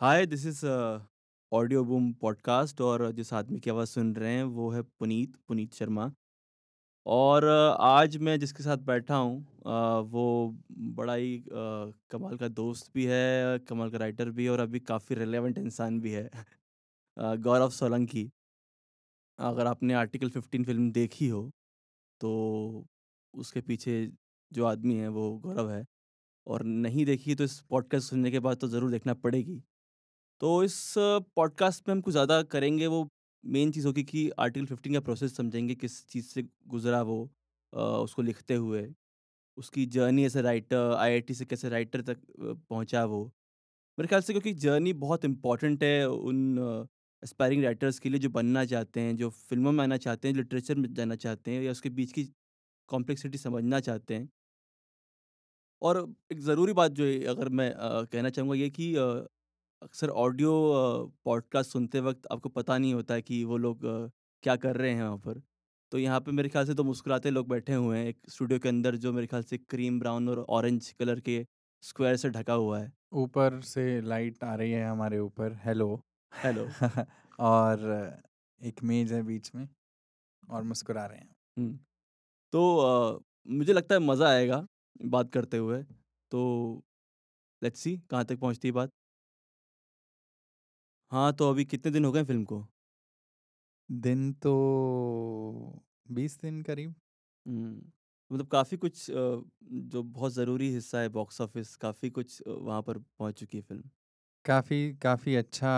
Hi this is audio boom podcast और जिस आदमी की आवाज़ सुन रहे हैं, वो है पुनीत पुनीत शर्मा। और आज मैं जिसके साथ बैठा हूँ वो बड़ा ही कमाल का दोस्त भी है, कमाल का राइटर भी है और अभी काफ़ी रिलेवेंट इंसान भी है गौरव सोलंकी। अगर आपने आर्टिकल 15 फ़िल्म देखी हो तो उसके पीछे जो आदमी है, वो गौरव है। और नहीं देखी तो इस पॉडकास्ट सुनने के बाद तो ज़रूर देखना पड़ेगी। तो इस पॉडकास्ट में हम कुछ ज़्यादा करेंगे वो मेन चीज़ होगी कि आर्टिकल 15 का प्रोसेस समझेंगे किस चीज़ से गुज़रा वो अ, उसको लिखते हुए, उसकी journey as a writer IIT से कैसे राइटर तक पहुँचा वो। मेरे ख़्याल से क्योंकि जर्नी बहुत इम्पोर्टेंट है उन एस्पायरिंग राइटर्स के लिए जो बनना चाहते हैं, जो फ़िल्मों में आना चाहते हैं, लिटरेचर में जाना चाहते हैं या उसके बीच की कॉम्प्लेक्सिटी समझना चाहते हैं। और एक ज़रूरी बात जो अगर मैं अ, कहना चाहूँगा ये कि अक्सर ऑडियो पॉडकास्ट सुनते वक़्त आपको पता नहीं होता है कि वो लोग अ, क्या कर रहे हैं वहाँ पर। तो यहाँ पे मेरे ख़्याल से तो मुस्कुराते लोग बैठे हुए हैं, एक स्टूडियो के अंदर जो मेरे ख़्याल से क्रीम ब्राउन और ऑरेंज कलर के स्क्वायर से ढका हुआ है। ऊपर से लाइट आ रही है हमारे ऊपर हेलो हेलो। और एक मेज है बीच में और मुस्कुरा रहे हैं। तो अ, मुझे लगता है मज़ा आएगा बात करते हुए। तो लेट्स सी कहाँ तक पहुँचती है बात। हाँ, तो अभी कितने दिन हो गए फ़िल्म को? दिन तो बीस दिन करीब हुँ। मतलब काफ़ी कुछ अ, जो बहुत ज़रूरी हिस्सा है बॉक्स ऑफ़िस काफ़ी कुछ अ, वहाँ पर पहुँच चुकी है फ़िल्म। काफ़ी काफ़ी अच्छा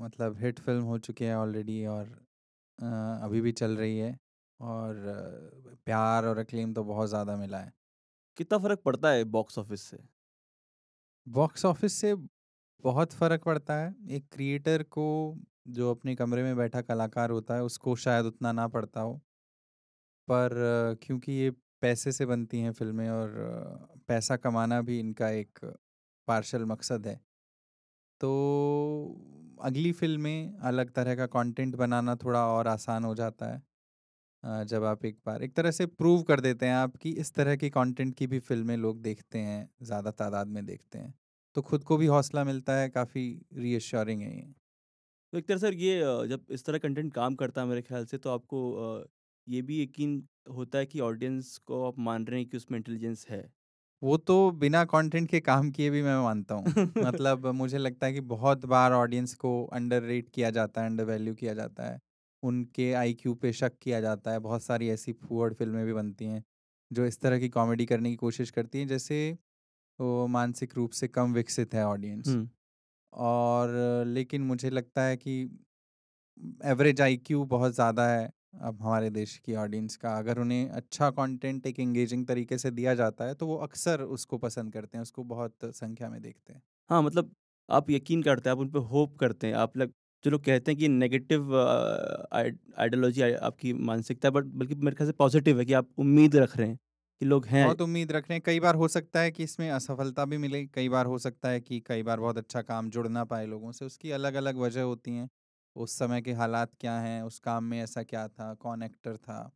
मतलब हिट फ़िल्म हो चुकी है ऑलरेडी और अ, अभी भी चल रही है और प्यार और अक्लेम तो बहुत ज़्यादा मिला है कितना फ़र्क पड़ता है बॉक्स ऑफ़िस से? बॉक्स ऑफ़िस से बहुत फ़र्क पड़ता है एक क्रिएटर को जो अपने कमरे में बैठा कलाकार होता है उसको शायद उतना ना पड़ता हो पर क्योंकि ये पैसे से बनती हैं फ़िल्में और पैसा कमाना भी इनका एक पार्शियल मकसद है। तो अगली फ़िल्में अलग तरह का कंटेंट बनाना थोड़ा और आसान हो जाता है। जब आप एक बार एक तरह से प्रूव कर देते हैं आप कि इस तरह की कंटेंट की भी फ़िल्में लोग देखते हैं, ज़्यादा तादाद में देखते हैं। तो खुद को भी हौसला मिलता है, काफ़ी रीअश्योरिंग है ये। तो एक तरह सर ये जब इस तरह कंटेंट काम करता है मेरे ख़्याल से तो आपको ये भी यकीन होता है कि ऑडियंस को आप मान रहे हैं कि उसमें इंटेलिजेंस है। वो तो बिना कंटेंट के काम किए भी मैं मानता हूँ। मतलब मुझे लगता है कि बहुत बार ऑडियंस को अंडररेट किया जाता है, अंडर वैल्यू किया जाता है। उनके आईक्यू पे शक किया जाता है। बहुत सारी ऐसी फूहड़ फ़िल्में भी बनती हैं, जो इस तरह की कॉमेडी करने की कोशिश करती हैं, जैसे वो मानसिक रूप से कम विकसित है ऑडियंस। हुँ। और लेकिन मुझे लगता है कि एवरेज आईक्यू बहुत ज़्यादा है अब हमारे देश की ऑडियंस का। अगर उन्हें अच्छा कंटेंट एक एंगेजिंग तरीके से दिया जाता है, तो वो अक्सर उसको पसंद करते हैं, उसको बहुत संख्या में देखते हैं। हाँ, मतलब आप यकीन करते हैं, आप उन पर होप करते हैं। आप लग जो लोग कहते हैं कि नेगेटिव आइडियोलॉजी आपकी मानसिकता है बट बल्कि मेरे ख़्याल से पॉज़िटिव है कि आप उम्मीद रख रहे हैं कि लोग हैं बहुत उम्मीद रख रहे हैं, कई बार हो सकता है कि इसमें असफलता भी मिले, कई बार हो सकता है कि कई बार बहुत अच्छा काम जुड़ ना पाए लोगों से, उसकी अलग-अलग वजह होती हैं। उस समय के हालात क्या हैं, उस काम में ऐसा क्या था, कौन एक्टर था।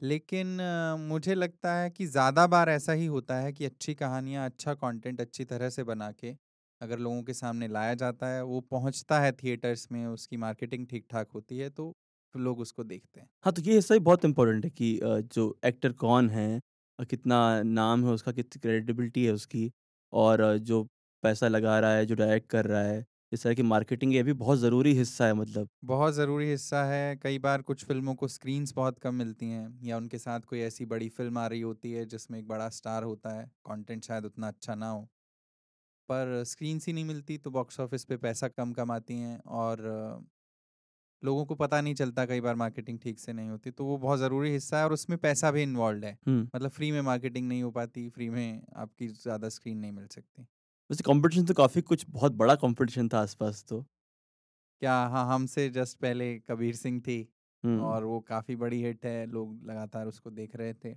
लेकिन मुझे लगता है कि ज़्यादा बार ऐसा ही होता है कि अच्छी कहानियाँ, अच्छा कंटेंट अच्छी तरह से बना के अगर लोगों के सामने लाया जाता है, वो पहुँचता है थिएटर्स में, उसकी मार्केटिंग ठीक-ठाक होती है, तो लोग उसको देखते हैं। हाँ, तो ये हिस्सा भी बहुत इम्पोर्टेंट है कि अ, जो एक्टर कौन है कितना नाम है उसका, कितनी क्रेडिबिलिटी है उसकी और अ, जो पैसा लगा रहा है, जो डायरेक्ट कर रहा है, इस तरह की मार्केटिंग ये भी बहुत ज़रूरी हिस्सा है मतलब। बहुत ज़रूरी हिस्सा है, कई बार कुछ फ़िल्मों को स्क्रीन्स बहुत कम मिलती हैं या उनके साथ कोई ऐसी बड़ी फ़िल्म आ रही होती है जिसमें एक बड़ा स्टार होता है, कंटेंट शायद उतना अच्छा ना हो, पर स्क्रीन्स ही नहीं मिलती तो बॉक्स ऑफ़िस पे पैसा कम कमाती हैं और लोगों को पता नहीं चलता कई बार मार्केटिंग ठीक से नहीं होती, तो वो बहुत ज़रूरी हिस्सा है और उसमें पैसा भी इन्वॉल्व्ड है। मतलब फ्री में मार्केटिंग नहीं हो पाती, फ्री में आपकी ज़्यादा स्क्रीन नहीं मिल सकती। वैसे कॉम्पिटिशन तो काफ़ी कुछ बहुत बड़ा कॉम्पिटिशन था आस-पास तो। क्या हाँ, हमसे जस्ट पहले कबीर सिंह थी और वो काफ़ी बड़ी हिट है, लोग लगातार उसको देख रहे थे।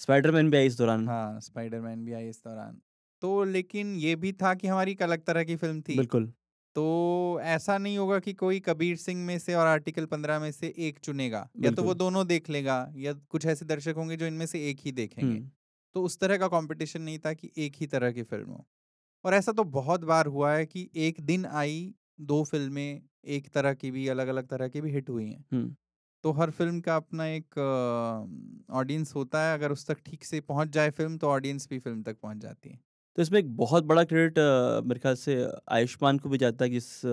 स्पाइडरमैन भी आई इस दौरान। हाँ, स्पाइडरमैन भी आई इस दौरान। तो लेकिन ये भी था कि हमारी एक अलग तरह की फ़िल्म थी। बिल्कुल। तो ऐसा नहीं होगा कि कोई कबीर सिंह में से और आर्टिकल 15 में से एक चुनेगा, या तो वो दोनों देख लेगा या कुछ ऐसे दर्शक होंगे जो इनमें से एक ही देखेंगे। तो उस तरह का कॉम्पिटिशन नहीं था कि एक ही तरह की फ़िल्म हो। और ऐसा तो बहुत बार हुआ है कि एक दिन आई दो फ़िल्में एक तरह की भी अलग-अलग तरह की भी हिट हुई हैं। तो हर फ़िल्म का अपना एक ऑडियंस होता है, अगर उस तक ठीक से पहुँच जाए फ़िल्म तो ऑडियंस भी फ़िल्म तक पहुँच जाती है। तो इसमें एक बहुत बड़ा क्रेडिट अ, मेरे ख़्याल से आयुष्मान को भी जाता है जिस अ,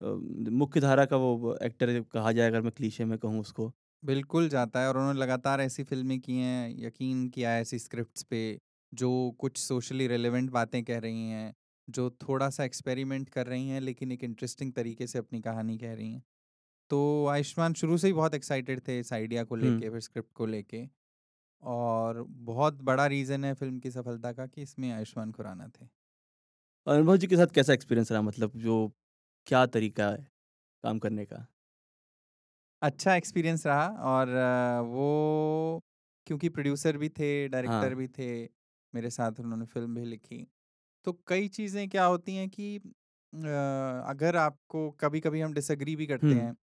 अ, मुख्य धारा का वो एक्टर कहा जाए अगर मैं क्लीशे में कहूँ उसको। बिल्कुल जाता है और उन्होंने लगातार ऐसी फ़िल्में की हैं, यकीन किया है ऐसी स्क्रिप्ट्स पे, जो कुछ सोशली रिलेवेंट बातें कह रही हैं, जो थोड़ा-सा एक्सपेरिमेंट कर रही हैं, लेकिन एक इंटरेस्टिंग तरीके से अपनी कहानी कह रही हैं। तो आयुष्मान शुरू से ही बहुत एक्साइटेड थे इस आइडिया को हुँ। लेके, फिर स्क्रिप्ट को लेके और बहुत बड़ा रीज़न है फ़िल्म की सफलता का कि इसमें आयुष्मान खुराना थे। अनुभव जी के साथ कैसा एक्सपीरियंस रहा मतलब जो क्या तरीका है काम करने का? अच्छा एक्सपीरियंस रहा और वो क्योंकि प्रोड्यूसर भी थे, डायरेक्टर हाँ। भी थे, मेरे साथ उन्होंने फ़िल्म भी लिखी। तो कई चीज़ें क्या होती हैं कि अ, अगर आपको कभी-कभी हम डिसएग्री भी करते हुँ। हैं,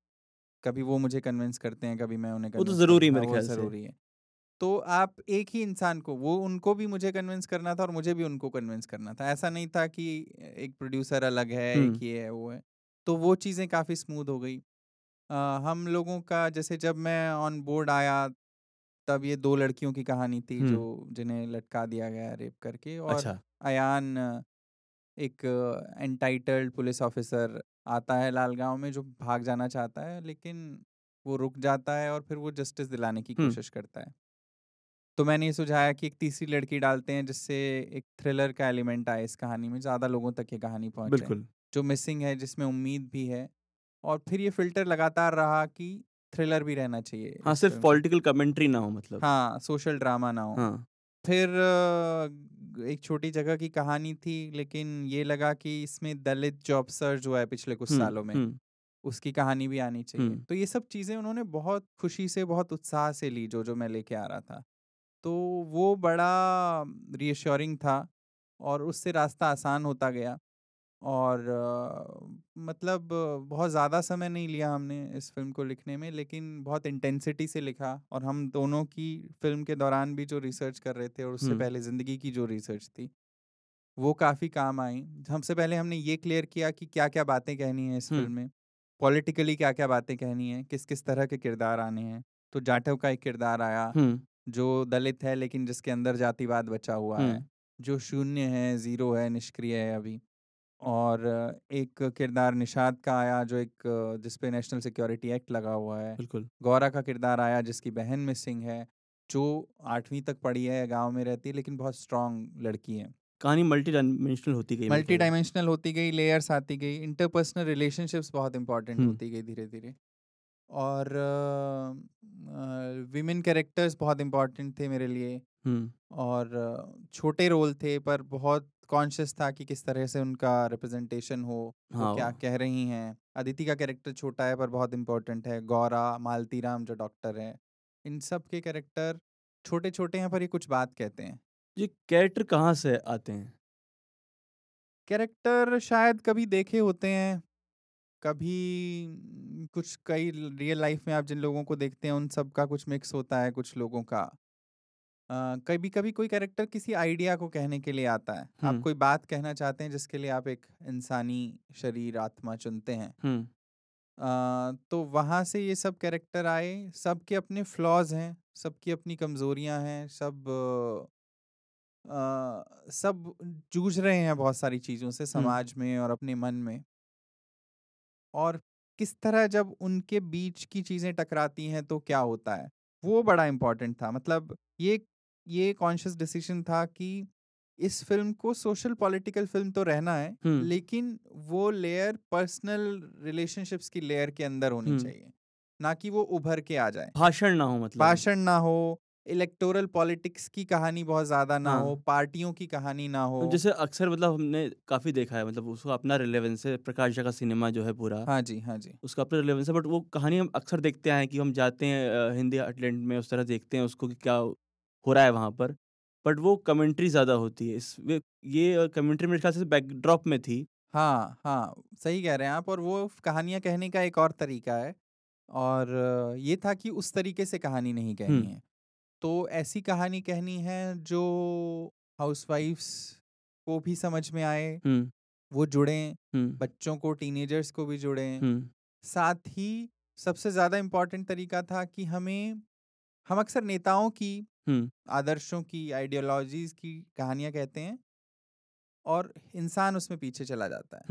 कभी वो मुझे कन्विंस करते हैं, कभी मैं उन्हें वो तो कन्विंस ज़रूरी है करता मेरे हूँ, वो ख़्याल से। ज़रूरी है। तो आप एक ही इंसान को वो उनको भी मुझे कन्विंस करना था और मुझे भी उनको कन्विंस करना था। ऐसा नहीं था कि एक प्रोड्यूसर अलग है, एक। ये है, वो है। तो वो चीज़ें काफ़ी स्मूथ हो गई। अ, हम लोगों का जैसे जब मैं ऑन बोर्ड आया, तब ये दो लड़कियों की कहानी थी जो जिन्हें लटका दिया गया रेप करके और अच्छा। अयान एक एंटाइटल्ड पुलिस ऑफिसर आता है लालगाँव में जो भाग जाना चाहता है, लेकिन वो रुक जाता है और फिर वो जस्टिस दिलाने की कोशिश करता है। तो मैंने ये सुझाया कि एक तीसरी लड़की डालते हैं जिससे एक थ्रिलर का एलिमेंट आए इस कहानी में, ज़्यादा लोगों तक ये कहानी पहुँचे। बिल्कुल। जो मिसिंग है, जिसमें उम्मीद भी है और फिर ये फ़िल्टर लगातार रहा कि थ्रिलर भी रहना चाहिए हाँ, सिर्फ़ पॉलिटिकल कमेंट्री ना हो मतलब। हाँ, सोशल ड्रामा ना हो। हाँ। फिर एक छोटी जगह की कहानी थी, लेकिन ये लगा कि इसमें दलित जॉब सर्च हुआ है पिछले कुछ सालों में, उसकी कहानी भी आनी चाहिए। तो ये सब चीज़ें उन्होंने बहुत खुशी से, बहुत उत्साह से ली, जो-जो मैं लेके आ रहा था। तो वो बड़ा रीअश्योरिंग था और उससे रास्ता आसान होता गया और अ, मतलब बहुत ज़्यादा समय नहीं लिया हमने इस फ़िल्म को लिखने में लेकिन बहुत इंटेंसिटी से लिखा और हम दोनों की फ़िल्म के दौरान भी जो रिसर्च कर रहे थे और उससे हुँ, पहले ज़िंदगी की जो रिसर्च थी, वो काफ़ी काम आई। सबसे पहले हमने ये क्लियर किया कि क्या-क्या बातें कहनी है इस हुँ, फ़िल्म में, पॉलिटिकली क्या-क्या बातें कहनी है, किस-किस तरह के किरदार आने हैं। तो जाटव का एक किरदार आया हुँ, जो दलित है लेकिन जिसके अंदर जातिवाद बचा हुआ हुँ, है, जो शून्य है, ज़ीरो है, निष्क्रिय है अभी। और एक किरदार निषाद का आया जो एक जिसपे नेशनल सिक्योरिटी एक्ट लगा हुआ है। बिल्कुल। गौरा का किरदार आया जिसकी बहन मिसिंग है, जो आठवीं तक पढ़ी है, गाँव में रहती है लेकिन बहुत स्ट्रॉन्ग लड़की है। कहानी मल्टी डायमेंशनल होती गई मल्टी डायमेंशनल होती गई, लेयर्स आती गई, इंटरपर्सनल रिलेशनशिप्स बहुत इंपॉर्टेंट होती गई धीरे-धीरे। और विमेन कैरेक्टर्स बहुत इम्पोर्टेंट थे मेरे लिए। हुँ, और छोटे रोल थे पर बहुत कॉन्शियस था कि किस तरह से उनका रिप्रेजेंटेशन हो, वो क्या हाँ, कह रही हैं। अदिति का कैरेक्टर छोटा है पर बहुत इम्पोर्टेंट है। गौरा, मालती राम जो डॉक्टर हैं, इन सब के कैरेक्टर छोटे-छोटे हैं पर ये कुछ बात कहते हैं। ये कैरेक्टर कहाँ से आते हैं? कैरेक्टर शायद कभी देखे होते हैं, कभी कुछ कई रियल लाइफ में आप जिन लोगों को देखते हैं उन सब का कुछ मिक्स होता है कुछ लोगों का। अ, कभी-कभी कोई कैरेक्टर किसी आइडिया को कहने के लिए आता है। आप कोई बात कहना चाहते हैं जिसके लिए आप एक इंसानी शरीर, आत्मा चुनते हैं। हुँ, अ, तो वहाँ से ये सब कैरेक्टर आए, सबके अपने फ्लॉज़ हैं, सबकी अपनी कमज़ोरियाँ हैं, सब अ, सब जूझ रहे हैं बहुत सारी चीज़ों से समाज में और अपने मन में। और किस तरह जब उनके बीच की चीज़ें टकराती हैं तो क्या होता है? वो बड़ा इम्पोर्टेंट था। मतलब ये ये कॉन्शियस डिसीज़न था कि इस फ़िल्म को सोशल पॉलिटिकल फ़िल्म तो रहना है, लेकिन वो लेयर पर्सनल रिलेशनशिप्स की लेयर के अंदर होनी चाहिए, ना कि वो उभर के आ जाए। भाषण ना हो मतलब। भाषण ना हो, इलेक्टोरल पॉलिटिक्स की कहानी बहुत ज़्यादा ना हो, हाँ, पार्टियों की कहानी ना हो। जैसे अक्सर मतलब हमने काफ़ी देखा है मतलब उसका अपना रिलेवेंस है, प्रकाश झा का सिनेमा जो है पूरा, हाँ जी, हाँ जी। उसका अपना रिलेवेंस है बट वो कहानी हम अक्सर देखते हैं कि हम जाते हैं हिंदी हार्टलैंड में उस तरह देखते हैं उसको कि क्या हो रहा है वहाँ पर। बट वो कमेंट्री ज़्यादा होती है। इस ये कमेंट्री मेरे ख्याल से बैकड्रॉप में थी। हाँ, हाँ, सही कह रहे हैं आप और वो कहानियाँ कहने का एक और तरीका है और ये था कि उस तरीके से कहानी नहीं कहनी है। तो ऐसी कहानी कहनी है जो हाउसवाइफ्स को भी समझ में आए, हुँ, वो जुड़े बच्चों को, टीनेजर्स को भी जुड़े। साथ ही सबसे ज़्यादा इम्पोर्टेंट तरीका था कि हमें हम अक्सर नेताओं की, आदर्शों की, आइडियोलॉजीज़ की कहानियाँ कहते हैं और इंसान उसमें पीछे चला जाता है।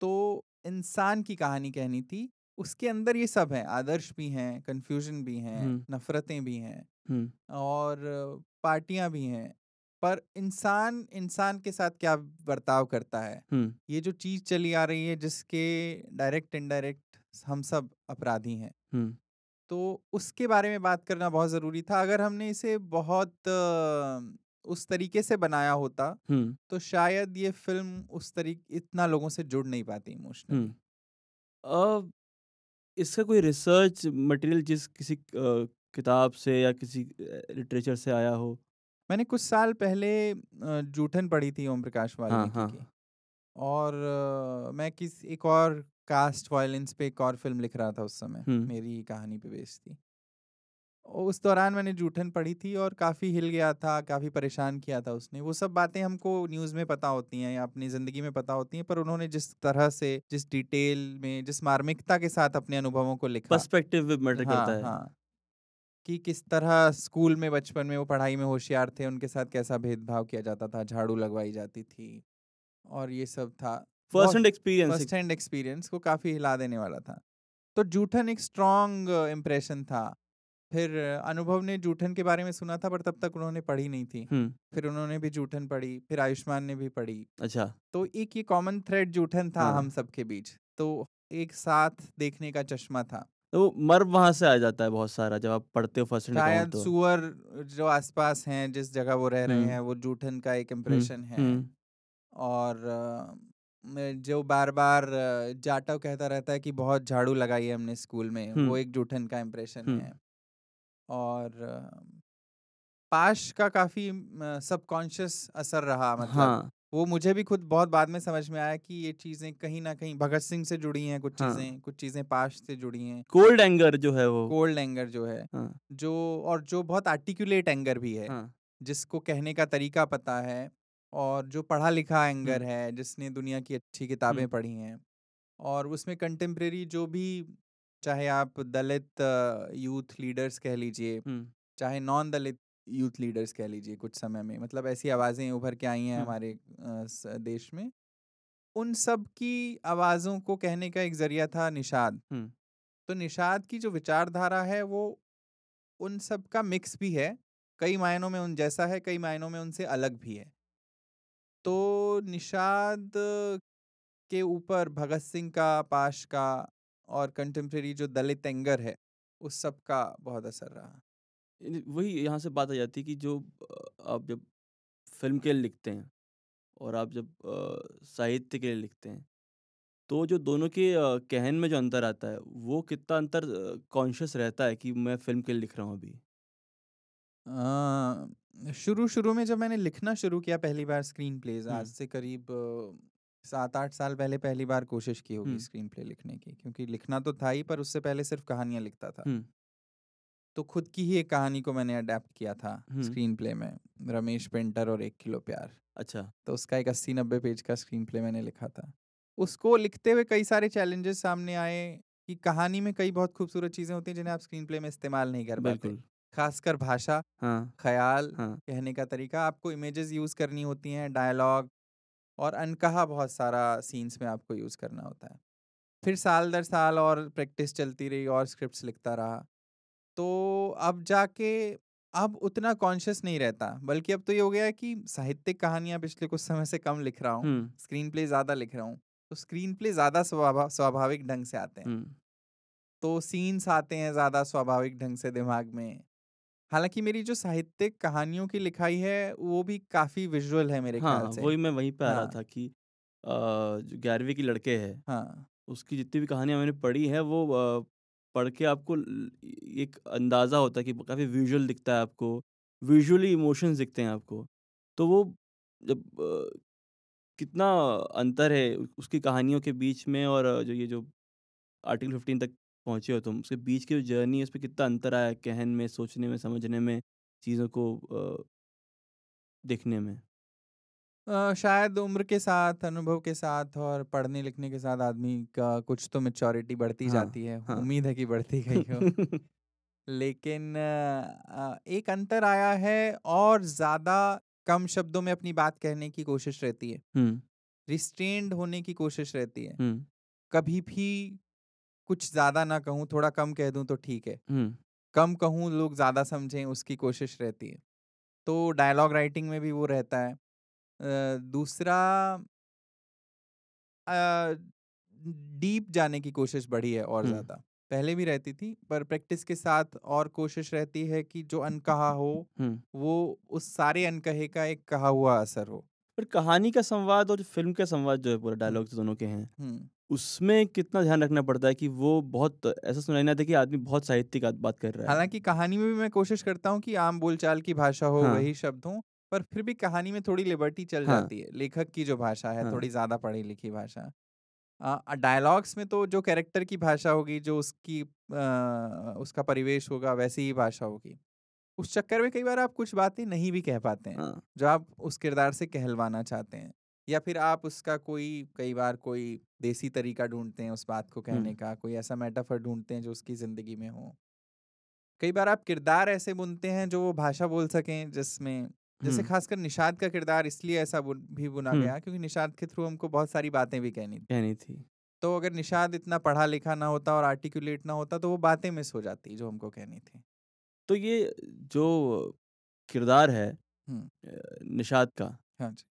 तो इंसान की कहानी कहनी थी, उसके अंदर ये सब है, आदर्श भी हैं, कंफ्यूजन भी हैं, नफ़रतें भी हैं और पार्टियाँ भी हैं। पर इंसान, इंसान के साथ क्या बर्ताव करता है, ये जो चीज़ चली आ रही है जिसके डायरेक्ट इनडायरेक्ट हम सब अपराधी हैं। तो उसके बारे में बात करना बहुत ज़रूरी था। अगर हमने इसे बहुत उस तरीके से बनाया होता, तो शायद ये फ़िल्म उस तरी इतना लोगों से जुड़ नहीं पाती इमोशनली। हुँ। इसका कोई रिसर्च मटेरियल जिस किसी अ, किताब से या किसी लिटरेचर से आया हो? मैंने कुछ साल पहले अ, जूठन पढ़ी थी ओम प्रकाश हाँ, वाल्मीकि की हाँ। और अ, मैं किस एक और कास्ट वायलेंस पे एक और फ़िल्म लिख रहा था उस समय, हुँ, मेरी कहानी पे बेस्ड थी। उस दौरान मैंने जूठन पढ़ी थी और काफ़ी हिल गया था, काफ़ी परेशान किया था उसने। वो सब बातें हमको न्यूज़ में पता होती हैं या अपनी ज़िंदगी में पता होती हैं, पर उन्होंने जिस तरह से, जिस डिटेल में, जिस मार्मिकता के साथ अपने अनुभवों को लिखा पर्सपेक्टिव भी मैटर करता हाँ, है। हाँ, कि किस तरह स्कूल में बचपन में वो पढ़ाई में होशियार थे, उनके साथ कैसा भेदभाव किया जाता था, झाड़ू लगवाई जाती थी और ये सब था। First hand experience first hand experience को काफ़ी हिला देने वाला था। तो जूठन एक स्ट्रॉन्ग इम्प्रेशन था। फिर अनुभव ने जूठन के बारे में सुना था पर तब तक उन्होंने पढ़ी नहीं थी। फिर उन्होंने भी जूठन पढ़ी, फिर आयुष्मान ने भी पढ़ी। अच्छा। तो एक ये कॉमन थ्रेड जूठन था हाँ। हम सबके बीच। तो एक साथ देखने का चश्मा था। तो मर्म वहाँ से आ जाता है बहुत सारा जब आप पढ़ते हो फ़र्स्ट शायद तो। सुअर जो आस-पास हैं, जिस जगह वो रह रहे हुँ, वो जूठन का एक इम्प्रेशन है। और जो बार-बार जाटव कहता रहता है कि बहुत झाड़ू लगाई है हमने स्कूल में, वो एक जूठन का इम्प्रेशन है। और पाश का काफ़ी सबकॉन्शियस असर रहा मतलब, हाँ, वो मुझे भी खुद बहुत बाद में समझ में आया कि ये चीज़ें कहीं ना कहीं भगत सिंह से जुड़ी हैं कुछ हाँ। चीज़ें, कुछ चीज़ें पाश से जुड़ी हैं। कोल्ड एंगर जो है वो। कोल्ड एंगर जो है, हाँ, जो और जो बहुत आर्टिकुलेट एंगर भी है, हाँ, जिसको कहने का तरीका पता है और जो पढ़ा-लिखा एंगर है, जिसने दुनिया की अच्छी किताबें पढ़ी हैं। और उसमें कंटेम्प्रेरी जो भी चाहे आप दलित यूथ लीडर्स कह लीजिए, हुँ, चाहे नॉन दलित यूथ लीडर्स कह लीजिए कुछ समय में, मतलब ऐसी आवाज़ें उभर के आई हैं हमारे देश में। उन सब की आवाज़ों को कहने का एक ज़रिया था निषाद। हुँ, तो निषाद की जो विचारधारा है वो उन सब का मिक्स भी है। कई मायनों में उन जैसा है, कई मायनों में उनसे अलग भी है। तो निषाद के ऊपर भगत सिंह का, पाश का और कंटेम्प्रेरी जो दलित एंगर है, उस सब का बहुत असर रहा। इन वही यहाँ से बात आ जाती है कि जो अ, आप जब फ़िल्म के लिए लिखते हैं और आप जब अ, साहित्य के लिए लिखते हैं, तो जो दोनों के अ, कहन में जो अंतर आता है, वो कितना अंतर कॉन्शियस रहता है कि मैं फ़िल्म के लिए लिख रहा हूँ अभी? अ, शुरू-शुरू में जब मैंने लिखना शुरू किया पहली बार स्क्रीन प्लेज़, आज से करीब 7-8 साल पहले पहली बार कोशिश की होगी स्क्रीन प्ले लिखने की, क्योंकि लिखना तो था ही पर उससे पहले सिर्फ़ कहानियाँ लिखता था। तो खुद की ही एक कहानी को मैंने अडैप्ट किया था स्क्रीन प्ले में, रमेश पेंटर और एक किलो प्यार। अच्छा, तो उसका एक 80-90 पेज का स्क्रीन प्ले मैंने लिखा था। उसको लिखते हुए कई सारे चैलेंजेस सामने आए कि कहानी में कई बहुत खूबसूरत चीज़ें होती हैं जिन्हें आप स्क्रीन प्ले में इस्तेमाल नहीं कर पाते। ख़ासकर भाषा, हाँ, ख़याल, हाँ, कहने का तरीका, आपको इमेजेस यूज़ करनी होती हैं, डायलॉग और अनकहा बहुत सारा सीन्स में आपको यूज़ करना होता है। फिर साल दर साल और प्रैक्टिस चलती रही और स्क्रिप्ट्स लिखता रहा। तो अब जाके अब उतना कॉन्शियस नहीं रहता, बल्कि अब तो ये हो गया कि साहित्यिक कहानियाँ पिछले कुछ समय से कम लिख रहा हूँ, स्क्रीन प्ले ज़्यादा लिख रहा हूँ। तो स्क्रीन प्ले ज़्यादा स्वाभा स्वाभाविक ढंग से आते हैं। तो सीन्स आते हैं ज़्यादा स्वाभाविक ढंग से दिमाग में। हालाँकि मेरी जो साहित्यिक कहानियों की लिखाई है, वो भी काफ़ी विज़ुअल है मेरे हाँ, ख़्याल से। वही मैं वहीं पे आ रहा हाँ, था कि अ, जो 11वीं की लड़के है हाँ, उसकी जितनी भी कहानियाँ मैंने पढ़ी हैं वो अ, पढ़ के आपको ल एक अंदाज़ा होता है कि काफ़ी विज़ुअल दिखता है आपको, विज़ुअली इमोशंस दिखते हैं आपको। तो वो जब अ, कितना अंतर है उसकी कहानियों के बीच में और जो ये जो आर्टिकल 15 तक पहुँचे हो तुम, उसके बीच की जो जर्नी है उसमें कितना अंतर आया कहन में, सोचने में, समझने में, चीज़ों को अ, देखने में? अ, शायद उम्र के साथ, अनुभव के साथ और पढ़ने-लिखने के साथ आदमी का कुछ तो मैच्योरिटी बढ़ती हाँ, जाती है। हाँ। उम्मीद है कि बढ़ती गई हो। लेकिन अ, एक अंतर आया है और ज़्यादा कम शब्दों में अपनी बात कहने की कोशिश रहती है। रिस्ट्रेन्ड होने की कोशिश रहती है। हुँ, कभी भी कुछ ज़्यादा ना कहूँ, थोड़ा कम कह दूँ तो ठीक है। कम कहूँ, लोग ज़्यादा समझें उसकी कोशिश रहती है। तो डायलॉग राइटिंग में भी वो रहता है। अ, दूसरा डीप जाने की कोशिश बढ़ी है और ज़्यादा। पहले भी रहती थी, पर प्रैक्टिस के साथ और कोशिश रहती है कि जो अनकहा हो। वो उस सारे अनकहे का एक कहा हुआ असर हो। पर कहानी का संवाद और फ़िल्म का संवाद जो है पूरा डायलॉग्स दोनों के हैं, हुँ। उसमें कितना ध्यान रखना पड़ता है कि वो बहुत ऐसा सुनाई ना दे कि आदमी बहुत साहित्यिक बात बात कर रहा है? हालाँकि कहानी में भी मैं कोशिश करता हूँ कि आम बोलचाल की भाषा हो, हाँ, वही शब्द हो पर फिर भी कहानी में थोड़ी लिबर्टी चल हाँ, जाती है। लेखक की जो भाषा है, हाँ, थोड़ी ज़्यादा पढ़ी-लिखी भाषा। अ अ, डायलॉग्स में तो जो कैरेक्टर की भाषा होगी, जो उसकी अ, उसका परिवेश होगा, वैसी ही भाषा होगी। उस चक्कर में कई बार आप कुछ बातें नहीं भी कह पाते हैं, हाँ, जो आप उस किरदार से कहलवाना चाहते हैं। या फिर आप उसका कोई कई बार कोई देसी तरीका ढूंढते हैं उस बात को कहने का, कोई ऐसा मेटाफर ढूंढते हैं जो उसकी ज़िंदगी में हो। कई बार आप किरदार ऐसे बुनते हैं जो वो भाषा बोल सकें जिसमें जैसे खासकर निषाद का किरदार इसलिए ऐसा भी बुना गया क्योंकि निषाद के थ्रू हमको बहुत सारी बातें भी कहनी थी। कहनी थी। तो अगर निषाद इतना पढ़ा-लिखा ना होता और आर्टिकुलेट ना होता तो वो बातें मिस हो जाती जो हमको कहनी थी। तो ये जो किरदार है निषाद का हाँ जी।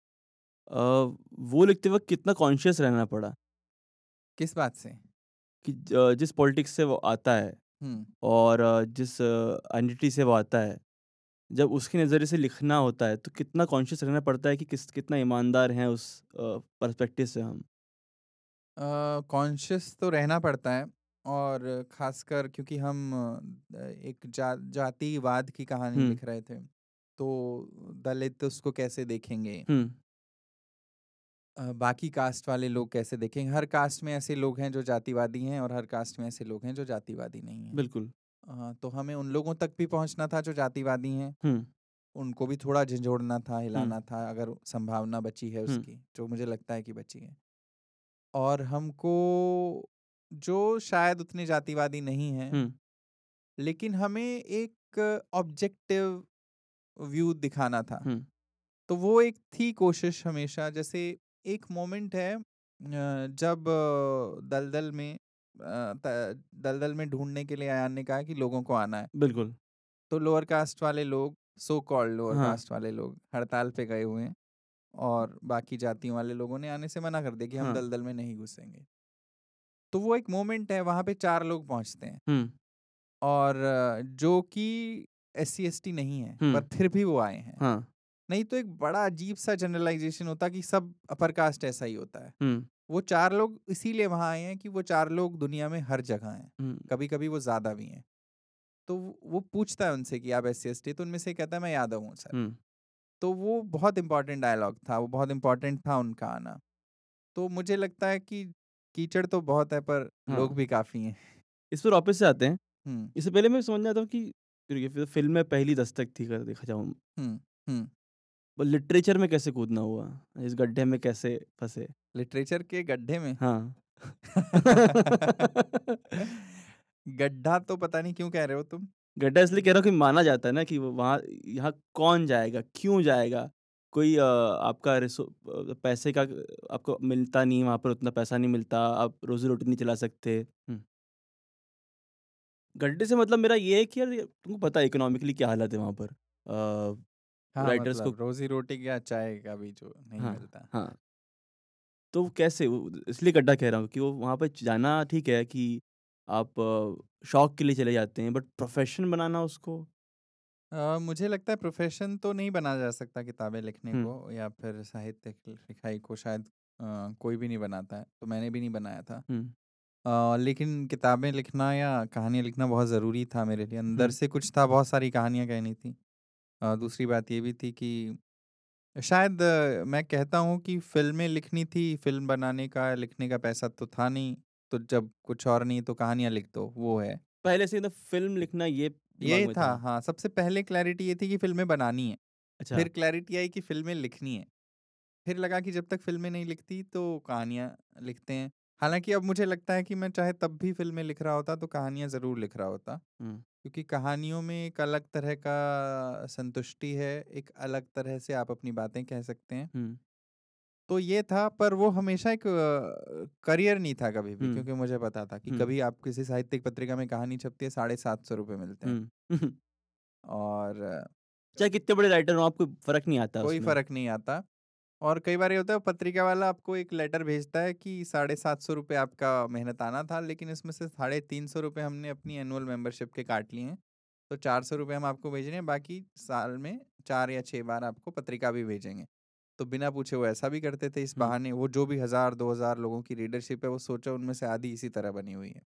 वो लिखते वक़्त कितना कॉन्शियस रहना पड़ा किस बात से? कि ज जिस पॉलिटिक्स से वो आता है। और अ, जिस आइडेंटिटी से वो आता है, जब उसके नज़रिए से लिखना होता है, तो कितना कॉन्शियस रहना पड़ता है कि किस कितना ईमानदार हैं उस पर्सपेक्टिव से हम? कॉन्शियस तो रहना पड़ता है और ख़ासकर क्योंकि हम अ, एक जा जातिवाद की कहानी लिख रहे थे, तो दलित उसको कैसे देखेंगे? अ, बाकी कास्ट वाले लोग कैसे देखेंगे? हर कास्ट में ऐसे लोग हैं जो जातिवादी हैं और हर कास्ट में ऐसे लोग हैं जो जातिवादी नहीं हैं। बिल्कुल। अ, तो हमें उन लोगों तक भी पहुँचना था जो जातिवादी हैं, हुँ, उनको भी थोड़ा झिझोड़ना था, हुँ, हिलाना था अगर संभावना बची है हुँ, उसकी, जो मुझे लगता है कि बची है। और हमको जो शायद उतने जातिवादी नहीं हैं, हुँ, लेकिन हमें एक ऑब्जेक्टिव व्यू दिखाना था। हुँ, तो वो एक थी कोशिश हमेशा जैसे एक मोमेंट है अ, जब अ, दलदल में अ, त दलदल में ढूँढने के लिए अयान ने कहा कि लोगों को आना है। बिल्कुल। तो लोअर कास्ट वाले लोग, सो कॉल्ड लोअर हाँ, कास्ट वाले लोग हड़ताल पे गए हुए हैं और बाकी जातियों वाले लोगों ने आने से मना कर दिया कि हम हाँ, दलदल में नहीं घुसेंगे। तो वो एक मोमेंट है वहाँ पे 4 लोग पहुँचते हैं हुँ, और जो कि एससी एसटी नहीं है, हुँ, पर फिर भी वो आए हैं। हाँ, नहीं तो एक बड़ा अजीब-सा जनरलाइज़ेशन होता कि सब अपर कास्ट ऐसा ही होता है। वो चार लोग इसीलिए वहाँ आए हैं कि वो 4 लोग दुनिया में हर जगह हैं। कभी-कभी वो ज़्यादा भी हैं। तो वो पूछता है उनसे कि आप एससी एसटी तो उनमें से कहता है मैं यादव हूँ सर। तो वो बहुत इम्पोर्टेंट डायलॉग था, वो बहुत इम्पोर्टेंट था उनका आना। तो मुझे लगता है कि कीचड़ तो बहुत है पर हाँ। लोग भी काफ़ी हैं। इस पर वापस से आते हैं। इससे पहले मैं समझ जाता हूँ कि फ़िल्म में पहली दस्तक थी अगर देखा जाऊँ। वो लिटरेचर में कैसे कूदना हुआ? इस गड्ढे में कैसे फंसे लिटरेचर के गड्ढे में हाँ। गड्ढा तो पता नहीं क्यों कह रहे हो तुम? गड्ढा इसलिए कह रहा हूँ कि माना जाता है ना कि वहाँ यहाँ कौन जाएगा? क्यों जाएगा? कोई अ, आपका पैसे का आपको मिलता नहीं, वहाँ पर उतना पैसा नहीं मिलता, आप रोज़ी-रोटी नहीं चला सकते। गड्ढे से मतलब मेरा ये है कि यार तुमको पता है इकोनॉमिकली क्या हालत है वहाँ पर। हाँ, राइटर्स मतलब को मतलब रोज़ी-रोटी क्या चाय का भी जो नहीं हाँ, मिलता। हाँ। तो कैसे इसलिए गड्ढा कह रहा हूँ कि वो वहाँ पे जाना ठीक है कि आप शौक के लिए चले जाते हैं बट प्रोफ़ेशन बनाना उसको अ, मुझे लगता है प्रोफ़ेशन तो नहीं बना जा सकता किताबें लिखने हुँ, को या फिर साहित्य लिखाई को शायद अ, कोई भी नहीं बनाता है, तो मैंने भी नहीं बनाया था। अ, लेकिन किताबें लिखना या कहानियाँ लिखना बहुत ज़रूरी था मेरे लिए, अंदर हुँ, से कुछ था, बहुत सारी कहानियाँ कहनी थी। अ, दूसरी बात ये भी थी कि शायद अ, मैं कहता हूँ कि फ़िल्में लिखनी थी, फ़िल्म बनाने का, लिखने का पैसा तो था नहीं, तो जब कुछ और नहीं तो कहानियाँ लिख दो, वो है। पहले से मतलब फ़िल्म लिखना ये दिमाग ये में था था। हाँ, सबसे पहले क्लैरिटी ये थी कि फ़िल्में बनानी है, अच्छा, फिर क्लैरिटी आई कि फ़िल्में लिखनी है। फिर लगा कि जब तक फ़िल्में नहीं लिखती तो कहानियाँ लिखते हैं। हालाँकि अब मुझे लगता है कि मैं चाहे तब भी फ़िल्में लिख रहा होता तो कहानियाँ ज़रूर लिख रहा होता। हुँ, क्योंकि कहानियों में एक अलग तरह का संतुष्टि है, एक अलग तरह से आप अपनी बातें कह सकते हैं। हुँ, तो ये था पर वो हमेशा एक अ, करियर नहीं था कभी भी हुँ, क्योंकि मुझे पता था कि हुँ, कभी आप किसी साहित्यिक पत्रिका में कहानी छपती है, साढ़े 700 रुपए मिलते हैं। हुँ। और चाहे कितने बड़े राइटर हों, आपको फ़र्क नहीं आता कोई उसमें। फ़र्क नहीं आता। और कई बार ये होता है पत्रिका वाला आपको एक लेटर भेजता है कि साढ़े सात सौ रुपये आपका मेहनताना था, लेकिन इसमें से साढ़े तीन सौ रुपये हमने अपनी एनुअल मेंबरशिप के काट लिए हैं। तो चार सौ रुपये हम आपको भेज रहे हैं, बाकी साल में चार या छः बार आपको पत्रिका भी भेजेंगे। तो बिना पूछे वो ऐसा भी करते थे इस बहाने वो जो भी हज़ार दो हज़ार लोगों की रीडरशिप है, वो सोचो उनमें से आधी इसी तरह बनी हुई है।